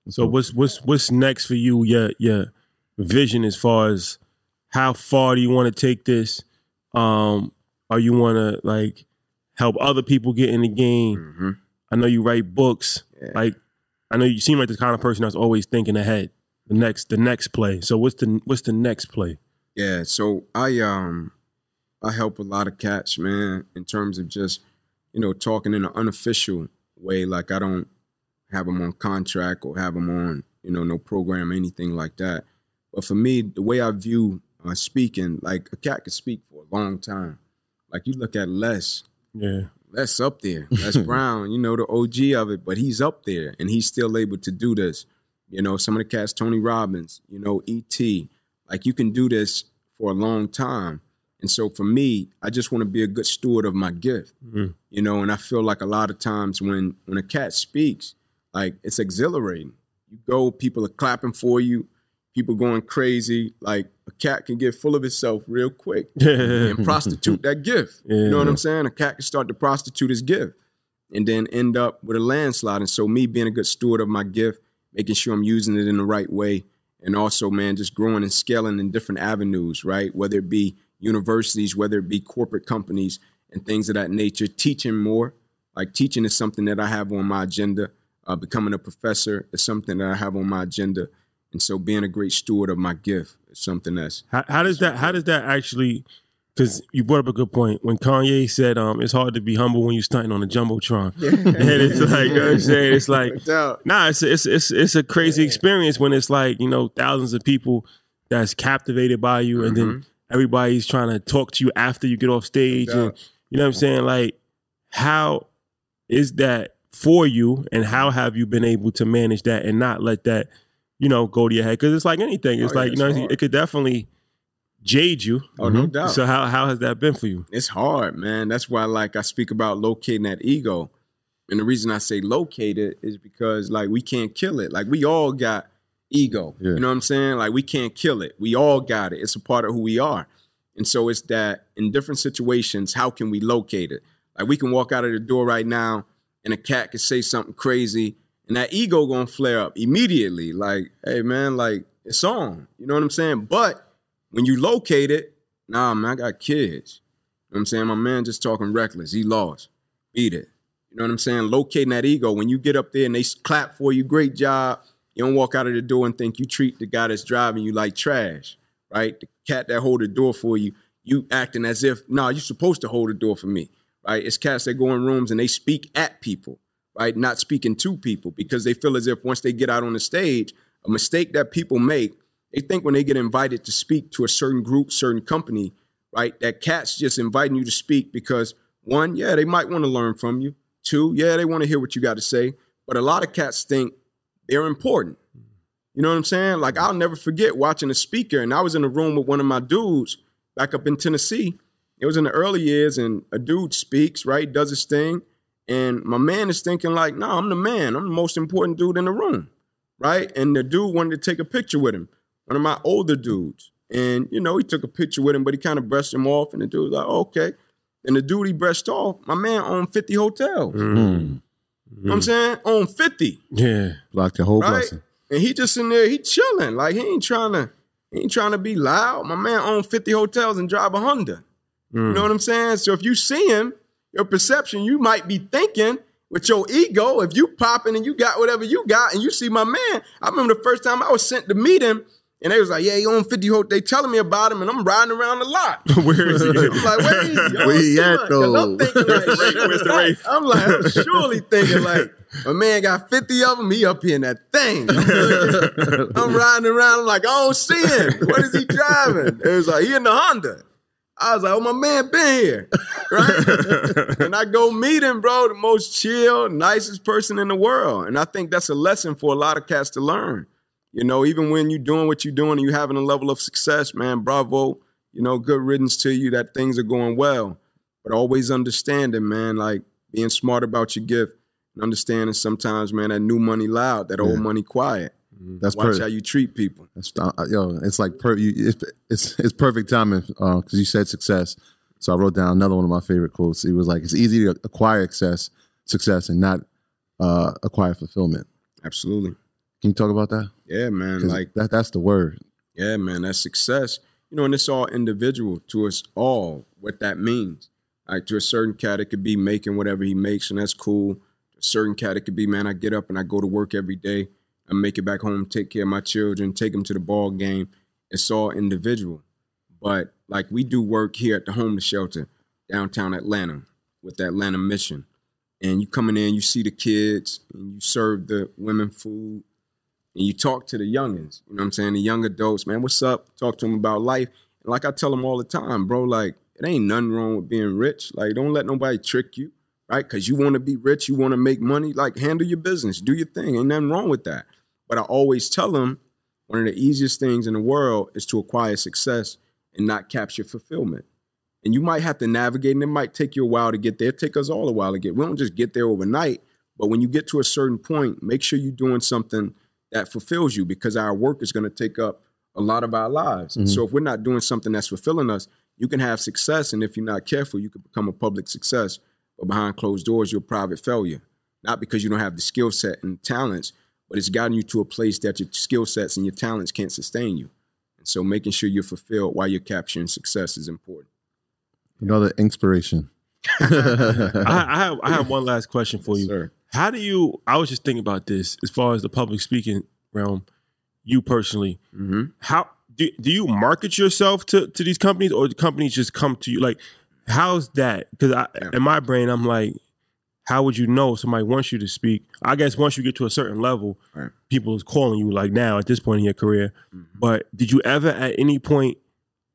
So what's what's what's next for you? Your your vision as far as how far do you want to take this? Um, or you want to like help other people get in the game? Mm-hmm. I know you write books. Yeah. Like I know you seem like the kind of person that's always thinking ahead. The next the next play. So what's the what's the next play? Yeah, so I um I help a lot of cats, man, in terms of just you know talking in an unofficial way. Like I don't have them on contract or have them on you know no program or anything like that. But for me, the way I view uh, speaking, like a cat can speak for a long time. Like you look at Les, Yeah. Les up there. Les Brown, you know, the OG of it, but he's up there and he's still able to do this. You know, some of the cats, Tony Robbins, you know, E.T., like you can do this for a long time. And so for me, I just want to be a good steward of my gift. Mhm. You know, and I feel like a lot of times when when a cat speaks, like it's exhilarating. You go, people are clapping for you, people going crazy. Like a cat can get full of itself real quick and prostitute that gift. You know what I'm saying? A cat can start to prostitute his gift and then end up with a landslide. And so, me being a good steward of my gift, making sure I'm using it in the right way, and also, man, just growing and scaling in different avenues, right? Whether it be universities, whether it be corporate companies, and things of that nature. Teaching more, like teaching is something that I have on my agenda. Uh, becoming a professor is something that I have on my agenda. And so, being a great steward of my gift is something that's How, how does that how does that actually because you brought up a good point. When Kanye said um it's hard to be humble when you're stunting on a jumbotron and it's like you know what I'm saying? It's like No nah it's it's it's, it's a crazy experience when it's like you know thousands of people that's captivated by you and then everybody's trying to talk to you after you get off stage and you know what I'm saying? Like how is that for you and how have you been able to manage that and not let that you know go to your head? Because it's like anything. It's Oh, yeah, like you know hard. it could definitely jade you Oh, no mm-hmm. doubt. so how how has that been for you it's hard, man. That's why, like, I speak about locating that ego. And the reason I say locate it is because, like, we can't kill it. Like, we all got ego. Yeah. You know what I'm saying? Like, we can't kill it. We all got it. It's a part of who we are. And so it's that in different situations, how can we locate it? Like, we can walk out of the door right now and a cat could say something crazy and that ego gonna flare up immediately. Like, hey, man, like, it's on. You know what I'm saying? But when you locate it, nah, man, I got kids. You know what I'm saying? My man just talking reckless. He lost. Beat it. You know what I'm saying? Locating that ego. When you get up there and they clap for you, great job. You don't walk out of the door and think you treat the guy that's driving you like trash, right? The cat that hold the door for you, you acting as if, nah, you're supposed to hold the door for me, right? It's cats that go in rooms and they speak at people, right? Not speaking to people because they feel as if once they get out on the stage, a mistake that people make, they think when they get invited to speak to a certain group, certain company, right? That cat's just inviting you to speak because one, yeah, they might want to learn from you. Two, yeah, they want to hear what you got to say. But a lot of cats think they're important. You know what I'm saying? Like I'll never forget watching a speaker, and I was in a room with one of my dudes back up in Tennessee. It was in the early years, and a dude speaks, right, does his thing, and my man is thinking like, "No, I'm the man. I'm the most important dude in the room." right? And the dude wanted to take a picture with him, one of my older dudes. And, you know, he took a picture with him, but he kind of brushed him off. And the dude was like, oh, okay. And the dude he brushed off, my man owned 50 hotels. Mm. Hmm. Hmm. You know Mm. what I'm saying? Owned 50, yeah Block your whole right? blessing. And he just in there, he chilling. Like he ain't trying to, he ain't trying to be loud. My man owned 50 hotels and drive a Honda. You hmm. know what I'm saying? So if you see him, your perception, you might be thinking with your ego, if you popping and you got whatever you got, and you see my man. I remember the first time I was sent to meet him, and they was like, "Yeah, he own 50 hotels." They telling me about him, and I'm riding around the lot. where is he I'm like, where is he? Where he at, 'Cause I'm though? thinking like, Where's the Wraith? I'm like, I'm surely thinking like, My man got 50 of them. He up here in that thing. I'm riding around. I'm like, I don't see him. What is he driving? It was like, he in the Honda. I was like, oh, my man been here. Right? and I go meet him, bro, the most chill, nicest person in the world. And I think that's a lesson for a lot of cats to learn. You know, even when you're doing what you're doing and you're having a level of success, man, bravo. You know, good riddance to you that things are going well. But always understanding, man, like being smart about your gift and understanding sometimes, man, that new money loud, that old money quiet. That's Watch perfect. how you treat people. That's, uh, yo, it's like per, you, it's, it's it's perfect timing because you said success. So I wrote down another one of my favorite quotes. It was like, "It's easy to acquire success, success, and not uh, acquire fulfillment." Absolutely. Can you talk about that? Yeah, man. Like that, that's the word. Yeah, man, that's success. You know, and it's all individual to us all what that means. Like to a certain cat, it could be making whatever he makes, and that's cool. To a certain cat, it could be, man, I get up and I go to work every day. I make it back home, take care of my children, take them to the ball game. It's all individual. But like we do work here at the homeless shelter downtown Atlanta with the Atlanta mission. And you coming in, you see the kids, and you serve the women food, and you talk to the youngins, you know what I'm saying? The young adults, man, what's up? Talk to them about life. And like I tell them all the time, bro, like it ain't nothing wrong with being rich. Like don't let nobody trick you, right? Because you want to be rich, you want to make money. Like handle your business, do your thing. Ain't nothing wrong with that. But I always tell them one of the easiest things in the world is to acquire success and not capture fulfillment. And you might have to navigate, and it might take you a while to get there. It take us all a while to get. We don't just get there overnight. But when you get to a certain point, make sure you're doing something that fulfills you because our work is going to take up a lot of our lives. And So mm-hmm. if we're not doing something that's fulfilling us, you can have success, and if you're not careful, you could become a public success. But behind closed doors, you're a private failure. Not because you don't have the skill set and talents, but it's gotten you to a place that your skill sets and your talents can't sustain you. And so making sure you're fulfilled while you're capturing success is important. Another inspiration. I, I have I have one last question for you. Sir. How do you? I was just thinking about this as far as the public speaking realm. You personally, hmm how do, do you market yourself to to these companies, or the companies just come to you? Like, how's that? Because Yeah. in my brain, I'm like, how would you know if somebody wants you to speak? I guess once you get to a certain level, Right. people is calling you. Like now, at this point in your career, Mhm. but did you ever at any point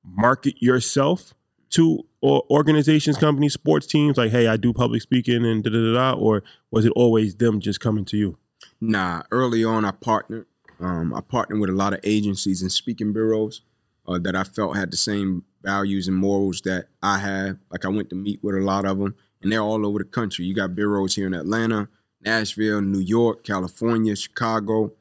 market yourself to or organizations, companies, sports teams? Like, hey, I do public speaking and da da da, or was it always them just coming to you? Nah, early on, I partnered. Um, I partnered with a lot of agencies and speaking bureaus uh, that I felt had the same values and morals that I have. Like I went to meet with a lot of them, and they're all over the country. You got bureaus here in Atlanta, Nashville, New York, California, Chicago,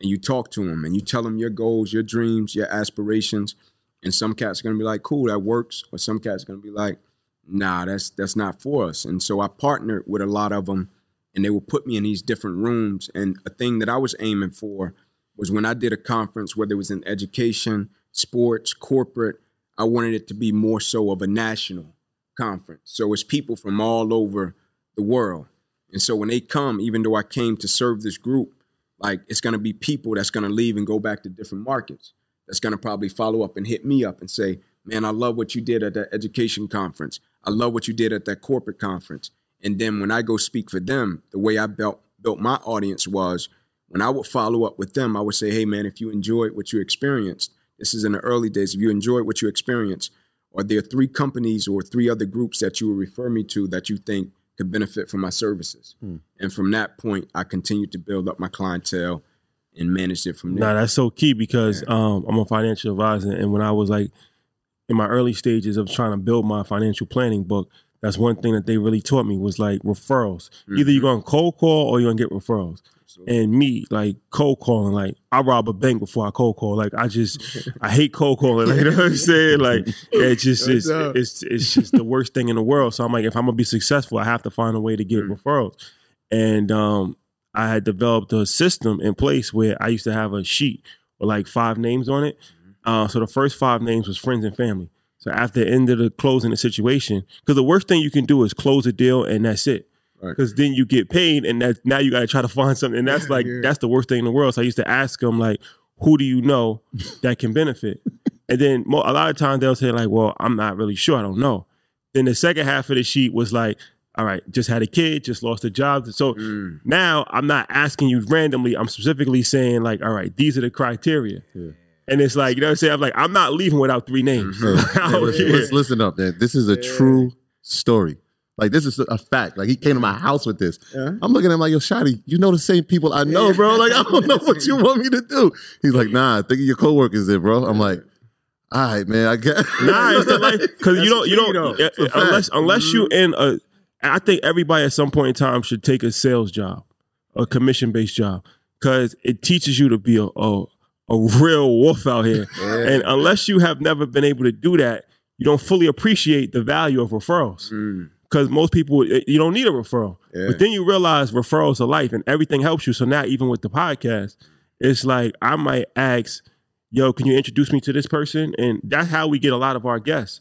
and you talk to them and you tell them your goals, your dreams, your aspirations. And some cats are gonna be like, "Cool, that works," or some cats are gonna be like, "Nah, that's that's not for us." And so I partnered with a lot of them and they would put me in these different rooms. And a thing that I was aiming for was when I did a conference, whether it was in education, sports, corporate, I wanted it to be more so of a national conference. So it's people from all over the world. And so when they come, even though I came to serve this group, like it's gonna be people that's gonna leave and go back to different markets. That's gonna probably follow up and hit me up and say, Man, I love what you did at that education conference. I love what you did at that corporate conference. And then when I go speak for them, the way I built built my audience was when I would follow up with them, I would say, Hey man, if you enjoyed what you experienced, this is in the early days, if you enjoyed what you experienced, are there three companies or three other groups that you would refer me to that you think could benefit from my services? Hmm. And from that point, I continued to build up my clientele and managed it from there. Nah, that's so key because um, I'm a financial advisor, and when I was like in my early stages of trying to build my financial planning book, that's one thing that they really taught me was like referrals. Either you're gonna cold call or you're gonna get referrals. And me, like cold calling, like I rob a bank before I cold call. Like I just, I hate cold calling. Like, you know what I'm saying? Like it's just, it's, it's, it's just the worst thing in the world. So I'm like, if I'm gonna be successful, I have to find a way to get referrals. And um, I had developed a system in place where I used to have a sheet with like five names on it. Uh, so the first five names was friends and family. So after the end of the closing the situation, because the worst thing you can do is close a deal and that's it. Right. Because then you get paid and that now you got to try to find something. And that's like that's the worst thing in the world. So I used to ask them like, who do you know that can benefit? and then a lot of times they'll say like, well, I'm not really sure. I don't know. Then the second half of the sheet was like, all right, just had a kid, just lost a job. So Mm. now I'm not asking you randomly. I'm specifically saying like, all right, these are the criteria. And it's like, you know what I'm saying? I'm like, I'm not leaving without three names. Hey, I don't let's, let's listen up, man. This is a true story. Like this is a fact. Like he came to my mm-hmm. house with this. Yeah. I'm looking at him like, yo, Shotty, you know the same people I know, bro. Like I don't know what you want me to do. He's like, nah, think of your coworkers there, bro. I'm like, all right, man. I guess. Nah, it's not like because you don't you don't though. It's a unless fact. unless you mm-hmm. in a. I think everybody at some point in time should take a sales job, a commission based job, because it teaches you to be a a, a real wolf out here. And unless you have never been able to do that, you don't fully appreciate the value of referrals. Mm. Because most people, eh, you don't need a referral. Yeah. But then you realize referrals are life and everything helps you. So now, even with the podcast, it's like I might ask, yo, can you introduce me to this person? And that's how we get a lot of our guests.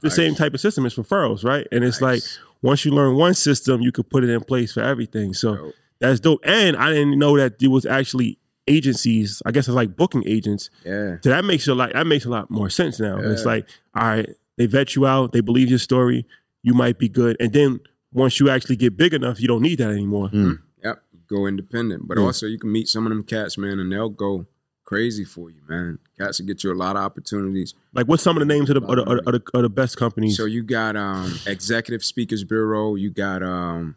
The same type of system is referrals, right? And it's like once you learn one system, you could put it in place for everything. So Dope. that's dope. And I didn't know that there was actually agencies. I guess it's like booking agents. Yeah. So that makes a lot. That makes a lot more sense now. It's like, all right, they vet you out. They believe your story. You might be good. And then once you actually get big enough, you don't need that anymore. Hmm. Hmm. Yep. Go independent. But Yeah. also you can meet some of them cats, man, and they'll go crazy for you, man. Cats will get you a lot of opportunities. Like, what's some of the names of the, of the, of the, of the best companies? So you got um Executive Speakers Bureau, you got um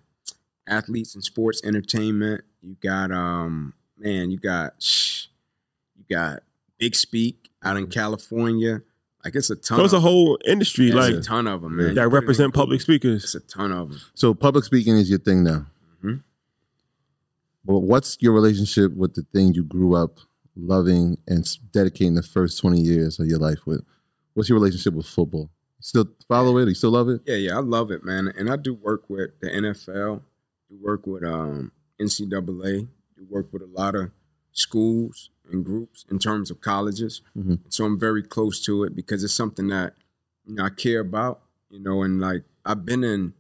Athletes and Sports Entertainment, you got um man, you got shh, you got Big Speak out in California. Like it's a ton. so it's a whole industry them. like It's a ton of them, man. that represent public speakers. It's a ton of them. So public speaking is your thing now. Mhm. Well, what's your relationship with the thing you grew up loving and dedicating the first 20 years of your life with? What's your relationship with football? Still follow it? You still love it? Yeah, yeah, I love it, man. And I do work with the NFL, do work with um, NCAA, do work with a lot of schools and groups in terms of colleges. Mhm. So I'm very close to it because it's something that you know I care about. You know, and like I've been in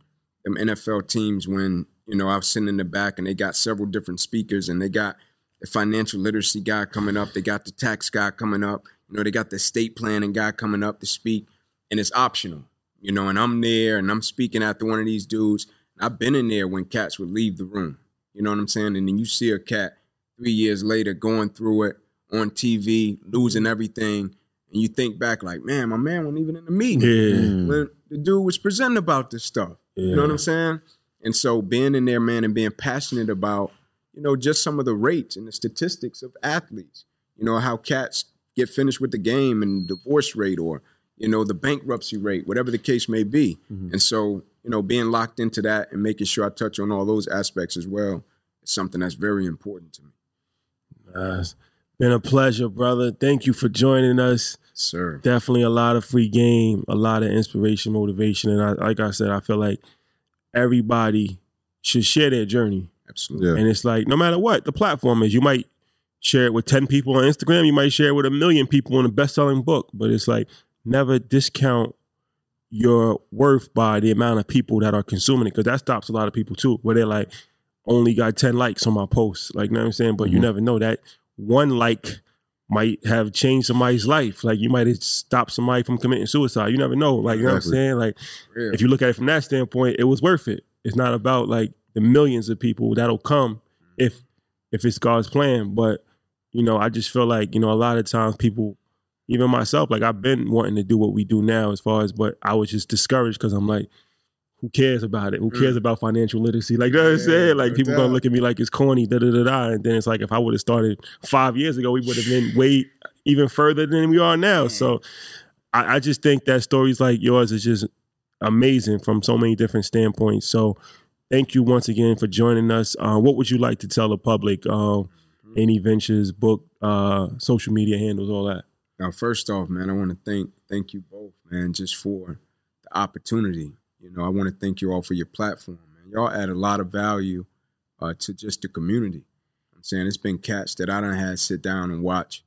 them NFL teams when you know I was sitting in the back and they got several different speakers and they got the financial literacy guy coming up, they got the tax guy coming up, you know, they got the estate planning guy coming up to speak, and it's optional you know, and I'm there and I'm speaking after one of these dudes. I've been in there when cats would leave the room. You know what I'm saying? And then you see a cat three years later going through it on TV, losing everything, and you think back like, man, my man wasn't even in the meeting Yeah. When the dude was presenting about this stuff. Yeah. You know what I'm saying? And so being in there, man, and being passionate about, you know, just some of the rates and the statistics of athletes. You know, how cats get finished with the game and divorce rate or, you know, the bankruptcy rate, whatever the case may be. Mm-hmm. And so, you know, being locked into that and making sure I touch on all those aspects as well is something that's very important to me. It's been a pleasure, brother. Thank you for joining us. Sir. Definitely a lot of free game, a lot of inspiration, motivation. And I, like I said, I feel like everybody should share their journey. Absolutely. Yeah. And it's like, no matter what the platform is, you might share it with 10 people on Instagram, you might share it with a million people in a best selling book. But it's like, never discount your worth by the amount of people that are consuming it. Cause that stops a lot of people too, where they're like, only got 10 likes on my post. Like, you know what I'm saying? But you Mhm. never know that one like might have changed somebody's life. Like, you might have stopped somebody from committing suicide. You never know. Like, you know Exactly. what I'm saying? Like, Real. if you look at it from that standpoint, it was worth it. It's not about like the millions of people that'll come if if it's God's plan. But you know, I just feel like you know a lot of times people, even myself, like I've been wanting to do what we do now, as far as but I was just discouraged because I'm like, who cares about it? Who cares mm. about financial literacy? Like you know what I'm Yeah, saying? Like no people gonna look at me like it's corny, da da da da. And then it's like if I would have started five years ago, we would have been way even further than we are now. Mm. So I, I just think that stories like yours is just amazing from so many different standpoints. So thank you once again for joining us. Uh, what would you like to tell the public? Uh, any ventures, book, uh, social media handles, all that. Now, first off, man, I want to thank thank you both, man, just for the opportunity. You know, I want to thank you all for your platform, man. Y'all add a lot of value uh, to just the community. I'm saying it's been cats that I done had sit down and watch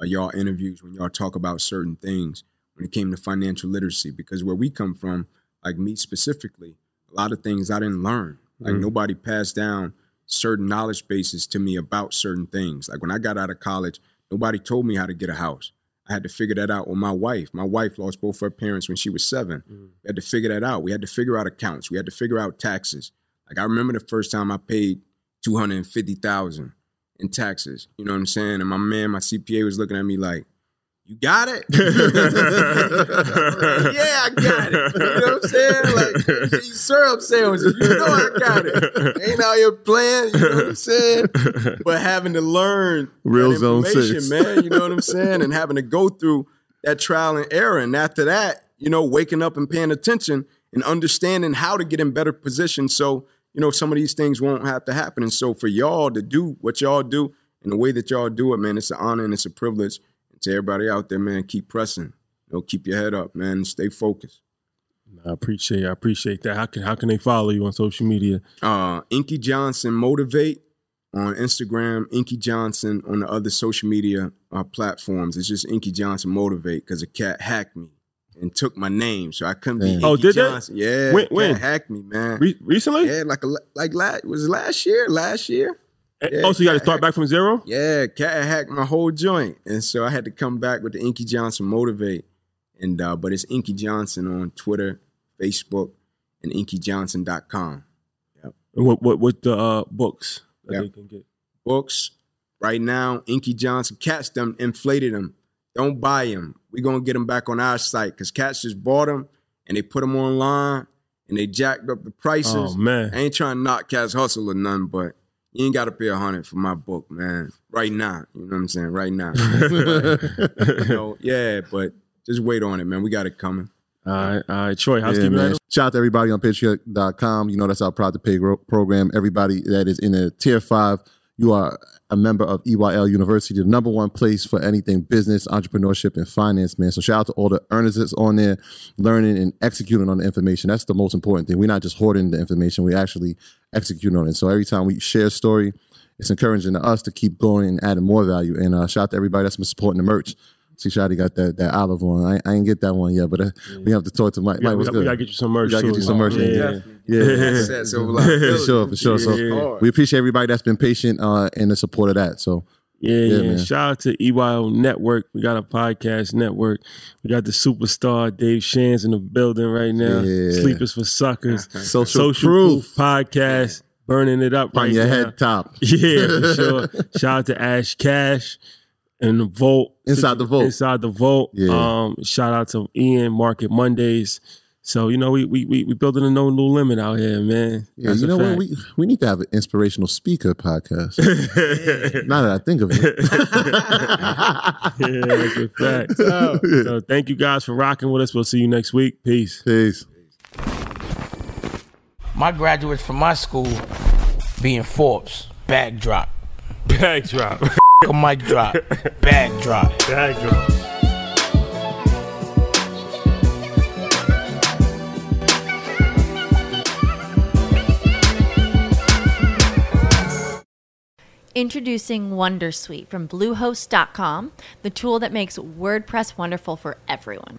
uh, y'all interviews when y'all talk about certain things when it came to financial literacy. Because where we come from, like me specifically, a lot of things I didn't learn. Like Mhm. nobody passed down certain knowledge bases to me about certain things. Like when I got out of college, nobody told me how to get a house. I had to figure that out with my wife. My wife lost both her parents when she was seven. We had to figure that out. We had to figure out accounts. We had to figure out taxes. Like I remember the first time I paid two hundred and fifty thousand in taxes. You know what I'm saying? And my man, my CPA was looking at me like, "You got it? yeah, I got it. You know what I'm saying? Like these syrup sandwiches. You know I got it. Ain't out here playing. You know what I'm saying? But having to learn Real that zone six. man. You know what I'm saying? And having to go through that trial and error. And after that, you know, waking up and paying attention and understanding how to get in better position. So, you know, some of these things won't have to happen. And so for y'all to do what y'all do and the way that y'all do it, man, it's an honor and it's a privilege. To everybody out there, man, keep pressing. You know, keep your head up, man. Stay focused. I appreciate I appreciate that. How can how can they follow you on social media? uh, Inky Johnson Motivate on Instagram, Inky Johnson on the other social media uh, platforms. It's just Inky Johnson Motivate because a cat hacked me and took my name, so I couldn't be. Damn. Oh, Inky did that? Johnson. Yeah, When- when? hacked me, man? Re- recently? yeah, like a, like last was last year, last year. Yeah, oh, so you got to start back from zero? Yeah, cat hacked my whole joint, and so I had to come back with the Inky Johnson Motivate, and uh, but it's Inky Johnson on Twitter, Facebook, and InkyJohnson.com. And What what what the uh, books that Yeah. they can get? books right now. Inky Johnson, cats them inflated them. Don't buy them. We're gonna get them back on our site because cats just bought them and they put them online and they jacked up the prices. Oh man. I ain't trying to knock cats hustle or nothing, but you ain't gotta pay a hundred for my book, man. Right now. You know what I'm saying? Right now. you know, yeah, but just wait on it, man. We got it coming. All right, all right. Troy, Yeah, housekeeping man. Shout out to everybody on Patreon.com. You know that's our Proud to Pay program. Everybody that is in the tier five, you are a member of EYL University, the number one place for anything business, entrepreneurship, and finance, man. So shout out to all the earners that's on there, learning and executing on the information. That's the most important thing. We're not just hoarding the information; we actually executing on it. So every time we share a story, it's encouraging to us to keep going and adding more value. And uh, shout out to everybody that's been supporting the merch. See, Shotty got that that olive one. I, I ain't get that one yet, but uh, we have to talk to Mike. Yeah, Mike, we, good? we gotta get you some merch. We gotta get you some merch. Yeah, Yeah, yeah. yeah. Sets over for sure, for sure. So we appreciate everybody that's been patient uh, in the support of that. So Yeah, yeah. man. Shout out to EYO Network. We got a podcast network. We got the superstar Dave Shans in the building right now. Yeah. Sleepers for Suckers. social, Social proof Proof podcast. Burning it up on right your now. head top. Yeah, for sure. Shout out to Ash Cash and the Vault. Inside the Vault. Inside the Vault. Yeah. Um, shout out to Ian Market Mondays. So, you know, we we we, we building a no new limit out here, man. Yeah, That's you a know what? We we need to have an inspirational speaker podcast. now that I think of it, yeah, that's a fact. So thank you guys for rocking with us. We'll see you next week. Peace. peace. My graduates from my school being Forbes, backdrop. drop. Bag drop. A mic drop, bag drop. Bag drop. Introducing Wondersuite from Bluehost.com, the tool that makes WordPress wonderful for everyone.